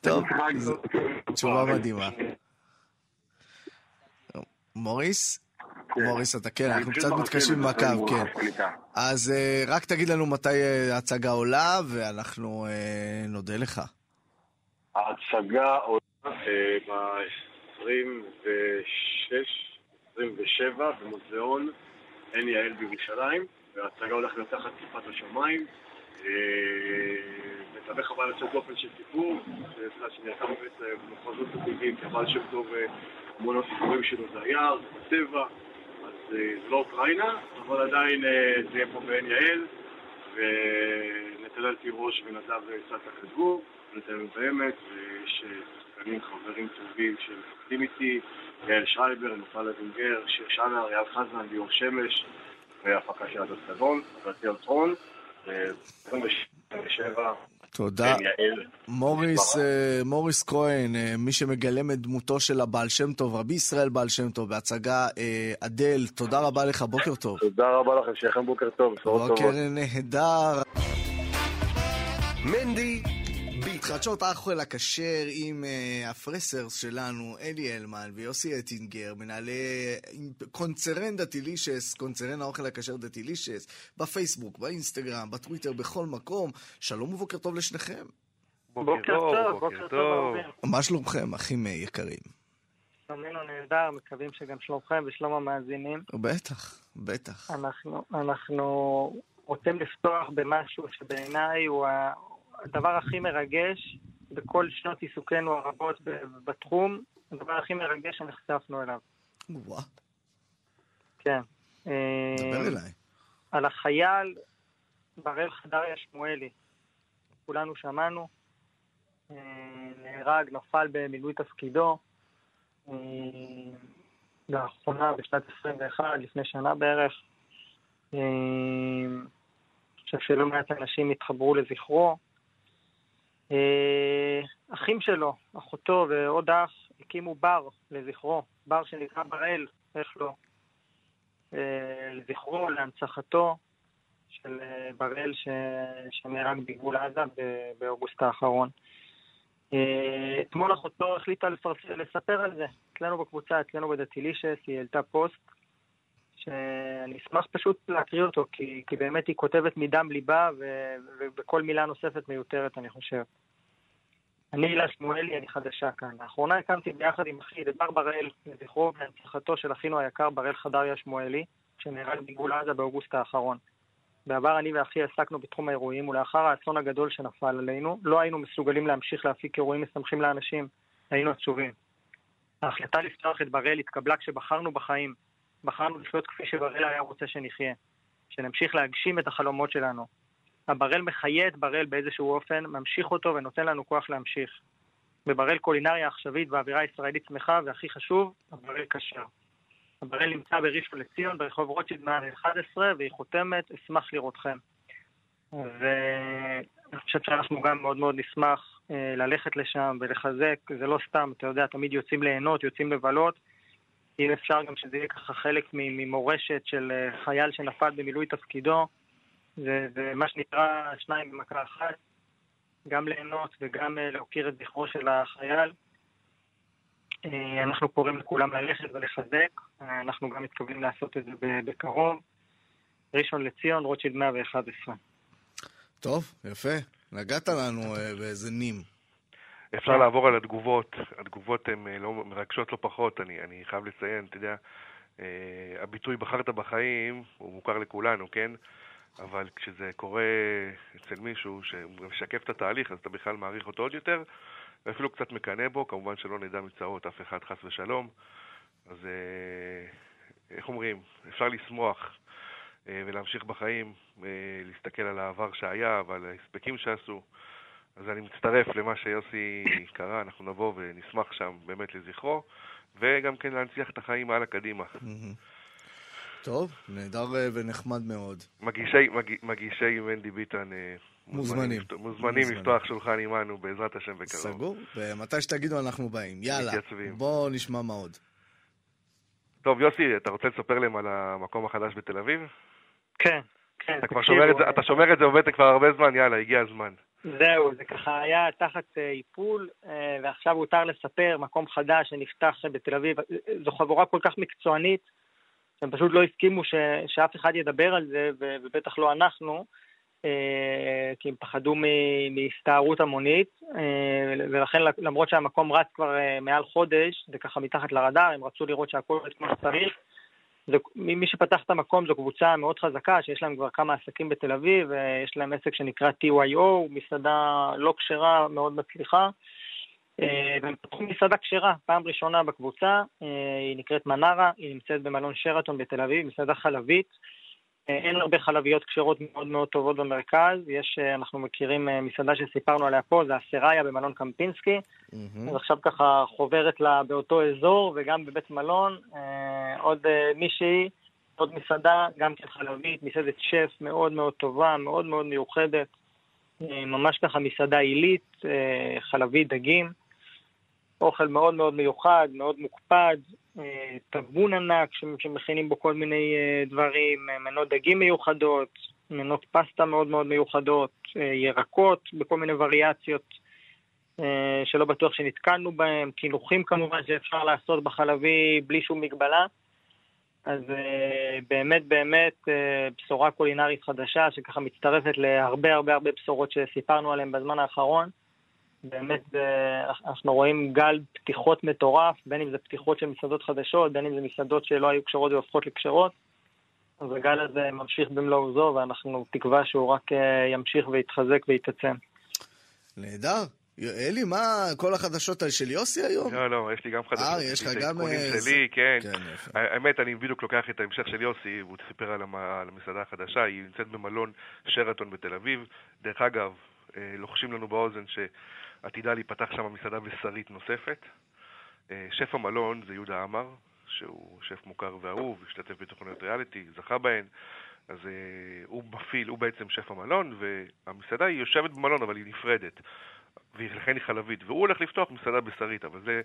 טוב, משחק זו זה- תשובה מדהימה. מוריס? מוריס, אתה כן, אנחנו קצת מתקשים בקו, כן. אז אה, רק תגיד לנו מתי אה, ההצגה עולה, ואנחנו אה, נודה לך. ההצגה עולה ב-26, 27 במוזיאון עין יעל בירושלים, וההצגה הולכת להיות תחת כיפת השמיים. אה, מתווך אבל יוצא דופן של סיפור, שנרקם במחוזות הטבעיים, כבעל שם טוב, אה, המון הסיפורים שלו זה היער, זה בטבע, אז אה, זה לא אוקראינה, אבל עדיין אה, זה יהיה פה בעין יעל, ונתנאל תירוש ונדב סטה כתבו, נתנאל באמת, ויש אה, שחקנים, חברים טובים שמפקדים איתי, יעל שרייבר, נופל לוינגר, שיר שנר, אייל חזן, ליאור שמש, והפקה של הדוד סבון, חברתי אלטרון, ו-27, תודה. יעל. מוריס, אה, מוריס כהן, אה, מי שמגלם את דמותו של הבעל שם טוב, רבי ישראל בעל שם טוב, בהצגה אה, אדל, תודה רבה לך, בוקר טוב. תודה רבה לכם, שיהיה לכם בוקר טוב, בשורות בוקר טובות. נהדר. מנדי ביטן. חדשות האוכל הכשר עם uh, הפרסרס שלנו, אלי אלמן ויוסי אטינגר, מנהלי קונצרן דטילישס, קונצרן האוכל הכשר דטילישס, בפייסבוק, באינסטגרם, בטוויטר, בכל מקום. שלום ובוקר טוב לשניכם. בוקר טוב, בוקר טוב. מה שלומכם, אחים אה, יקרים? שלומנו נהדר, מקווים שגם שלומכם ושלום המאזינים. בטח, בטח. אנחנו, אנחנו רוצים לפתוח במשהו שבעיניי הוא ה- הדבר הכי מרגש בכל שנות עיסוקנו הרבות בתחום, הדבר הכי מרגש שנחשפנו אליו. וואה, כן. דבר אה, אליי. על החייל בראל חדריה שמואלי. כולנו שמענו. אה, נהרג, נפל במילוי תפקידו. אה, לאחרונה, בשנת 21, לפני שנה בערך. אני חושב שלא מעט אנשים התחברו לזכרו. אה, אחים שלו, אחותו ועוד אח, הקימו בר לזכרו, בר שנקרא בראל, איך לא, אה, לזכרו, להנצחתו של אה, בראל ש... שנהרג בגבול עזה באוגוסט האחרון. אתמול אחותו החליטה. לספר על זה, אצלנו בקבוצה, אצלנו בדטילישס, היא העלתה פוסט שאני אשמח פשוט להקריא אותו, כי, כי באמת היא כותבת מדם ליבה ו... ובכל מילה נוספת מיותרת, אני חושב. אני הילה שמואלי, אני חדשה כאן. לאחרונה הקמתי ביחד עם אחי את בר בראל, לזכרו והנצחתו של אחינו היקר בראל חדריה שמואלי, שנהרג בגבול עזה באוגוסט האחרון. בעבר אני ואחי עסקנו בתחום האירועים, ולאחר האסון הגדול שנפל עלינו, לא היינו מסוגלים להמשיך להפיק אירועים משמחים לאנשים, היינו עצובים. ההחלטה לפתוח את בראל התקבלה כשבחרנו בחיים. בחרנו לחיות כפי שבראל היה רוצה שנחיה. שנמשיך להגשים את החלומות שלנו. הבראל מחיה את בראל באיזשהו אופן, ממשיך אותו ונותן לנו כוח להמשיך. בבראל קולינריה עכשווית ואווירה ישראלית שמחה, והכי חשוב, הבראל כשר. הבראל נמצא בראשון לציון, ברחוב רוטשילד 111, והיא חותמת, אשמח לראותכם. ואני חושב שאנחנו גם מאוד מאוד נשמח אה, ללכת לשם ולחזק, זה לא סתם, אתה יודע, תמיד יוצאים ליהנות, יוצאים לבלות. אם אפשר גם שזה יהיה ככה חלק ממורשת של אה, חייל שנפל במילוי תפקידו, זה, זה מה שנקרא שניים במכה אחת, גם ליהנות וגם אה, להוקיר את זכרו של החייל. אה, אנחנו קוראים לכולם ללכת ולחזק, אנחנו גם מתכוונים לעשות את זה בקרוב. ראשון לציון, רוטשילד 111. טוב, יפה. נגעת לנו באיזה נים. אפשר לעבור על התגובות, התגובות הן אה, לא, מרגשות לא פחות, אני, אני חייב לציין, אתה יודע, אה, הביטוי בחרת בחיים הוא מוכר לכולנו, כן? אבל כשזה קורה אצל מישהו שמשקף את התהליך, אז אתה בכלל מעריך אותו עוד יותר, ואפילו קצת מקנא בו, כמובן שלא נדע מצרות אף אחד חס ושלום. אז אה, איך אומרים, אפשר לשמוח ולהמשיך בחיים, להסתכל על העבר שהיה ועל ההספקים שעשו. אז אני מצטרף למה שיוסי קרא, אנחנו נבוא ונשמח שם באמת לזכרו, וגם כן להנציח את החיים הלאה קדימה. טוב, נהדר אה, ונחמד מאוד. מגישי, מג, מגישי מנדי ביטן אה, מוזמנים. מוזמנים. לפתוח שולחן עמנו בעזרת השם בקרוב. סגור? ומתי שתגידו אנחנו באים. יאללה, מתייצבים. בואו נשמע מה עוד. טוב, יוסי, אתה רוצה לספר להם על המקום החדש בתל אביב? כן, כן. אתה כבר תקשיבו, שומר את זה, אה, אתה שומר את זה בבטן כבר הרבה זמן, יאללה, הגיע הזמן. זהו, זה ככה היה תחת אה, איפול, אה, ועכשיו הותר לספר, מקום חדש שנפתח בתל אביב. זו חבורה כל כך מקצוענית, שהם פשוט לא הסכימו ש, שאף אחד ידבר על זה, ובטח לא אנחנו, אה, כי הם פחדו מהסתערות המונית, ולכן למרות שהמקום רץ כבר מעל חודש, זה ככה מתחת לרדאר, הם רצו לראות שהכל רץ כמו שצריך. זה, מי שפתח את המקום זו קבוצה מאוד חזקה, שיש להם כבר כמה עסקים בתל אביב, יש להם עסק שנקרא TYO, מסעדה לא כשרה, מאוד מצליחה. אה, והם פתחו מסעדה כשרה, פעם ראשונה בקבוצה, אה, היא נקראת מנרה, היא נמצאת במלון שרתון בתל אביב, מסעדה חלבית. אין הרבה חלביות כשרות מאוד מאוד טובות במרכז, יש, אה, אנחנו מכירים אה, מסעדה שסיפרנו עליה פה, זה אסריה במלון קמפינסקי, מהמם. אז עכשיו ככה חוברת לה באותו אזור וגם בבית מלון, אה, עוד אה, מישהי, עוד מסעדה, גם כן חלבית, מסעדת שף מאוד מאוד טובה, מאוד מאוד מיוחדת, אה, ממש ככה מסעדה עילית, אה, חלבית, דגים, אוכל מאוד מאוד מיוחד, מאוד מוקפד, אה, טבון ענק ש- שמכינים בו כל מיני אה, דברים, אה, מנות דגים מיוחדות, מנות פסטה מאוד מאוד מיוחדות, אה, ירקות בכל מיני וריאציות. אה, שלא בטוח שנתקלנו בהם, קינוחים כמובן שאפשר לעשות בחלבי בלי שום מגבלה. אז אה, באמת באמת אה, בשורה קולינרית חדשה שככה מצטרפת להרבה הרבה הרבה בשורות שסיפרנו עליהן בזמן האחרון. באמת אה, אנחנו רואים גל פתיחות מטורף, בין אם זה פתיחות של מסעדות חדשות, בין אם זה מסעדות שלא היו כשרות והופכות לכשרות. אז הגל הזה ממשיך במלוא עוזו ואנחנו תקווה שהוא רק אה, ימשיך ויתחזק ויתעצם. נהדר. אלי, מה, כל החדשות על של יוסי היום? לא, לא, יש לי גם חדשות. אה, יש לך גם, אה, שלי, כן. כן. האמת, אני בדיוק לוקח את ההמשך של יוסי, והוא סיפר על המ- על המסעדה החדשה, היא נמצאת במלון שרתון בתל אביב. דרך אגב, לוחשים לנו באוזן שעתידה להיפתח שם מסעדה בשרית נוספת. אה, שף המלון זה יהודה עמר, שהוא שף מוכר ואהוב, השתתף בתוכניות ריאליטי, זכה בהן. אז אה, הוא מפעיל, הוא בעצם שף המלון, והמסעדה היא יושבת במלון, אבל היא נפרדת. ולכן היא חלבית. והוא הולך לפתוח מסעדה בשרית, אבל זה...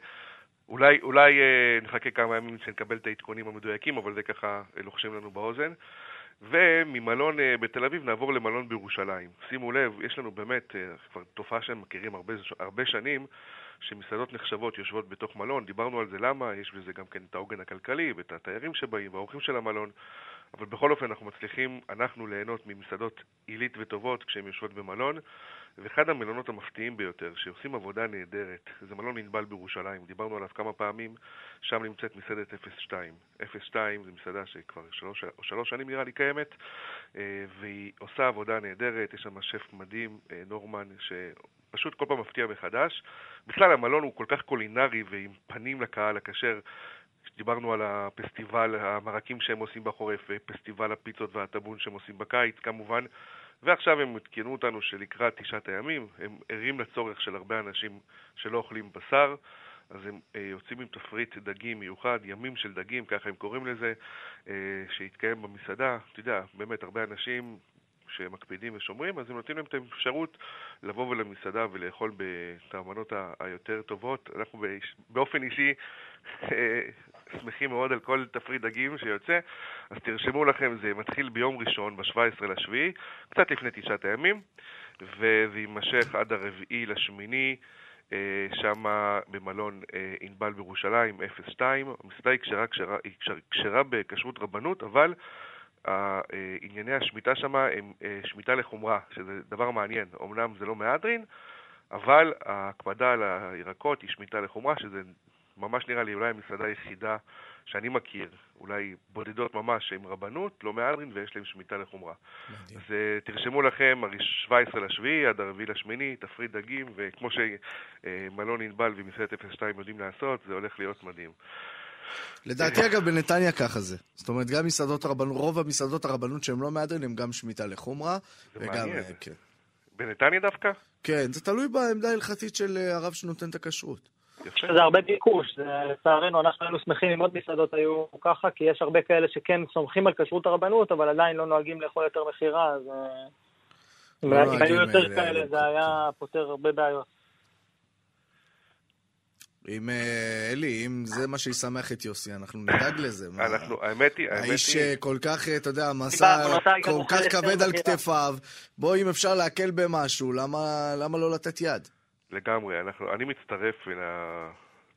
אולי, אולי אה, נחכה כמה ימים שנקבל את העדכונים המדויקים, אבל זה ככה לוחשים לנו באוזן. וממלון אה, בתל אביב נעבור למלון בירושלים. שימו לב, יש לנו באמת אה, כבר תופעה שהם מכירים הרבה, הרבה שנים, שמסעדות נחשבות יושבות בתוך מלון. דיברנו על זה למה, יש בזה גם כן את העוגן הכלכלי ואת התיירים שבאים והאורחים של המלון. אבל בכל אופן אנחנו מצליחים, אנחנו ליהנות ממסעדות עילית וטובות כשהן יושבות במלון. ואחד המלונות המפתיעים ביותר, שעושים עבודה נהדרת, זה מלון ענבל בירושלים, דיברנו עליו כמה פעמים, שם נמצאת מסעדת 02. 02 זה מסעדה שכבר שלוש, שלוש שנים נראה לי קיימת, אה, והיא עושה עבודה נהדרת, יש שם שף מדהים, אה, נורמן, שפשוט כל פעם מפתיע מחדש. בכלל המלון הוא כל כך קולינרי ועם פנים לקהל הכשר. דיברנו על הפסטיבל, המרקים שהם עושים בחורף, ופסטיבל הפיצות והטאבון שהם עושים בקיץ כמובן, ועכשיו הם עדכנו אותנו שלקראת תשעת הימים הם ערים לצורך של הרבה אנשים שלא אוכלים בשר, אז הם אה, יוצאים עם תפריט דגים מיוחד, ימים של דגים, ככה הם קוראים לזה, אה, שיתקיים במסעדה. אתה יודע, באמת הרבה אנשים שמקפידים ושומרים, אז הם נותנים להם את האפשרות לבוא למסעדה ולאכול את המנות ה- היותר טובות. אנחנו באופן אישי אה, שמחים מאוד על כל תפריט דגים שיוצא, אז תרשמו לכם, זה מתחיל ביום ראשון, ב-17 לשביעי, קצת לפני תשעת הימים, וזה יימשך עד הרביעי לשמיני. אה, שם במלון אה, ענבל בירושלים, 02. המסעדה היא כשרה, כשרה, כשרה בכשרות רבנות, אבל אה, ענייני השמיטה שם הם שמיטה לחומרה, שזה דבר מעניין. אמנם זה לא מהדרין, אבל ההקפדה על הירקות היא שמיטה לחומרה, שזה ממש נראה לי אולי המסעדה היחידה שאני מכיר, אולי בודדות ממש, עם רבנות, לא מהדרין, ויש להם שמיטה לחומרה. מדהים. אז אה, תרשמו לכם, הראש- 17 לשביעי עד הרביעי לשמיני, תפריט דגים, וכמו שמלון ענבל ומסעדת 02 יודעים לעשות, זה הולך להיות מדהים. לדעתי, אגב, בנתניה ככה זה. זאת אומרת, גם מסעדות הרבנות, רוב המסעדות הרבנות שהן לא מהדרין, הן גם שמיטה לחומרה. זה וגם, מעניין. אה, כן. בנתניה דווקא? כן, זה תלוי בעמדה ההלכתית של אה, הרב שנותן את הכשרות. יפה. שזה הרבה ביקוש, זה, לצערנו אנחנו היינו שמחים אם עוד מסעדות היו ככה, כי יש הרבה כאלה שכן סומכים על כשרות הרבנות, אבל עדיין לא נוהגים לאכול יותר מכירה, אז אה, אם לא אם היו יותר אה, כאלה. זה היה פותר הרבה בעיות. אם, אה, אלי, אם זה מה שישמח את יוסי, אנחנו נדאג לזה. אנחנו, האמת היא, האמת האיש היא, אה, כל כך, אתה יודע, מסע כל כך כבד על. כתפיו, בוא, אם אפשר להקל במשהו, למה למה לא לתת יד? לגמרי, אנחנו, אני מצטרף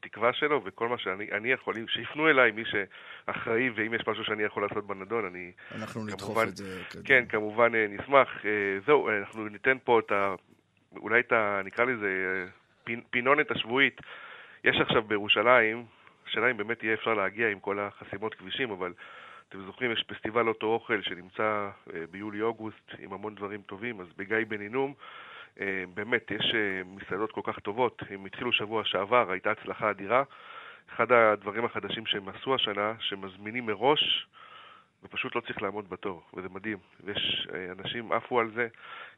לתקווה שלו, וכל מה שאני אני יכול, שיפנו אליי מי שאחראי, ואם יש משהו שאני יכול לעשות בנדון, אני אנחנו נדחוף כמובן- את זה. קדימה. כן, כמובן אה, נשמח. אה, זהו, אה, אנחנו ניתן פה את ה... אולי את ה... נקרא לזה פינ- פינונת השבועית. יש עכשיו בירושלים, השאלה אם באמת יהיה אפשר להגיע עם כל החסימות כבישים, אבל אתם זוכרים, יש פסטיבל אוטו אוכל שנמצא ביולי-אוגוסט עם המון דברים טובים, אז בגיא בן הינום, אה, באמת, יש אה, מסעדות כל כך טובות. הם התחילו שבוע שעבר, הייתה הצלחה אדירה. אחד הדברים החדשים שהם עשו השנה, שמזמינים מראש, ופשוט לא צריך לעמוד בתור, וזה מדהים. ויש אה, אנשים עפו על זה,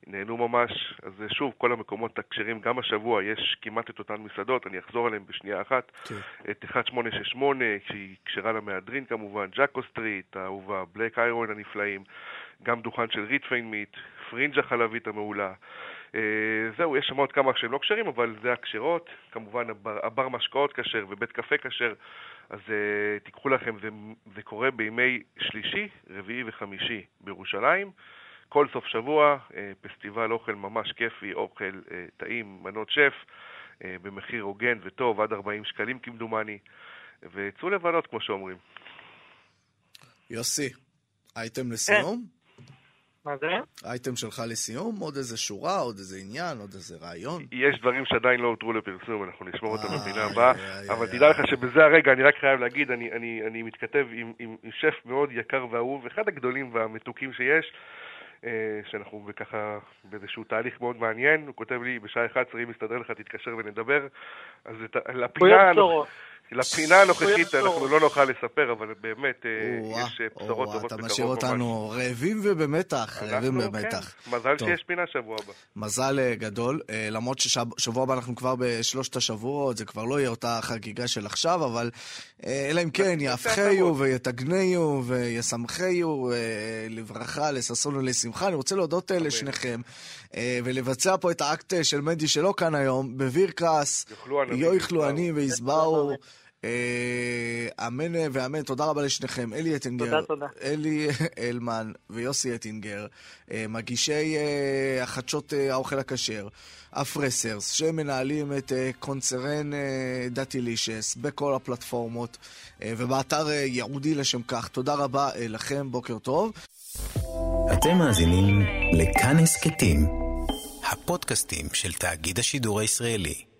נהנו ממש. אז אה, שוב, כל המקומות הכשרים, גם השבוע יש כמעט את אותן מסעדות, אני אחזור עליהן בשנייה אחת. כן. את 1868, שהיא כשרה למהדרין כמובן, Jacko Street, האהובה, Black Iron הנפלאים, גם דוכן של Redefine Meat, פרינג' החלבית המעולה. אה, זהו, יש שם עוד כמה שהם לא כשרים, אבל זה הכשרות. כמובן, הבר, הבר משקאות כשר ובית קפה כשר. אז uh, תיקחו לכם, זה, זה קורה בימי שלישי, רביעי וחמישי בירושלים. כל סוף שבוע, uh, פסטיבל אוכל ממש כיפי, אוכל uh, טעים, מנות שף, uh, במחיר הוגן וטוב, עד 40 שקלים כמדומני. וצאו לבלות, כמו שאומרים. יוסי, אייטם לסיום? מה זה? אייטם שלך לסיום? עוד איזה שורה, עוד איזה עניין, עוד איזה רעיון? יש דברים שעדיין לא הותרו לפרסום, אנחנו נשמור אותם בפינה הבאה, אבל תדע. לך שבזה הרגע, אני רק חייב להגיד, אני, אני, אני מתכתב עם, עם, עם שף מאוד יקר ואהוב, אחד הגדולים והמתוקים שיש, אה, שאנחנו ככה באיזשהו תהליך מאוד מעניין, הוא כותב לי, בשעה 11 אם יסתדר לך תתקשר ונדבר, אז את, לפינה... לפינה הנוכחית אנחנו לא נוכל לספר, אבל באמת אה, יש אה, בשורות טובות בקרוב ממש. אתה משאיר אותנו רעבים ובמתח, רעבים ובמתח. כן, מזל שיש פינה שבוע הבא. מזל אה, גדול, למרות ששבוע הבא אנחנו כבר בשלושת השבועות, זה כבר לא יהיה אותה חגיגה של עכשיו, אבל אלא אם כן יהפכיו ויתגניו וישמחיו לברכה, לששון ולשמחה. אני רוצה להודות לשניכם ולבצע פה את האקט של מנדי שלא כאן היום, בבירקס, יאכלו עניים ויסברו. אה, אמן ואמן, תודה רבה לשניכם. אלי אטינגר, תודה, תודה. אלי אלמן ויוסי אטינגר, אה, מגישי אה, החדשות האוכל הכשר, הפרסרס, שמנהלים את קונצרן דאטילישס בכל הפלטפורמות ובאתר ייעודי לשם כך. תודה רבה לכם, בוקר טוב. אתם מאזינים לכאן הסכתים, הפודקאסטים של תאגיד השידור הישראלי.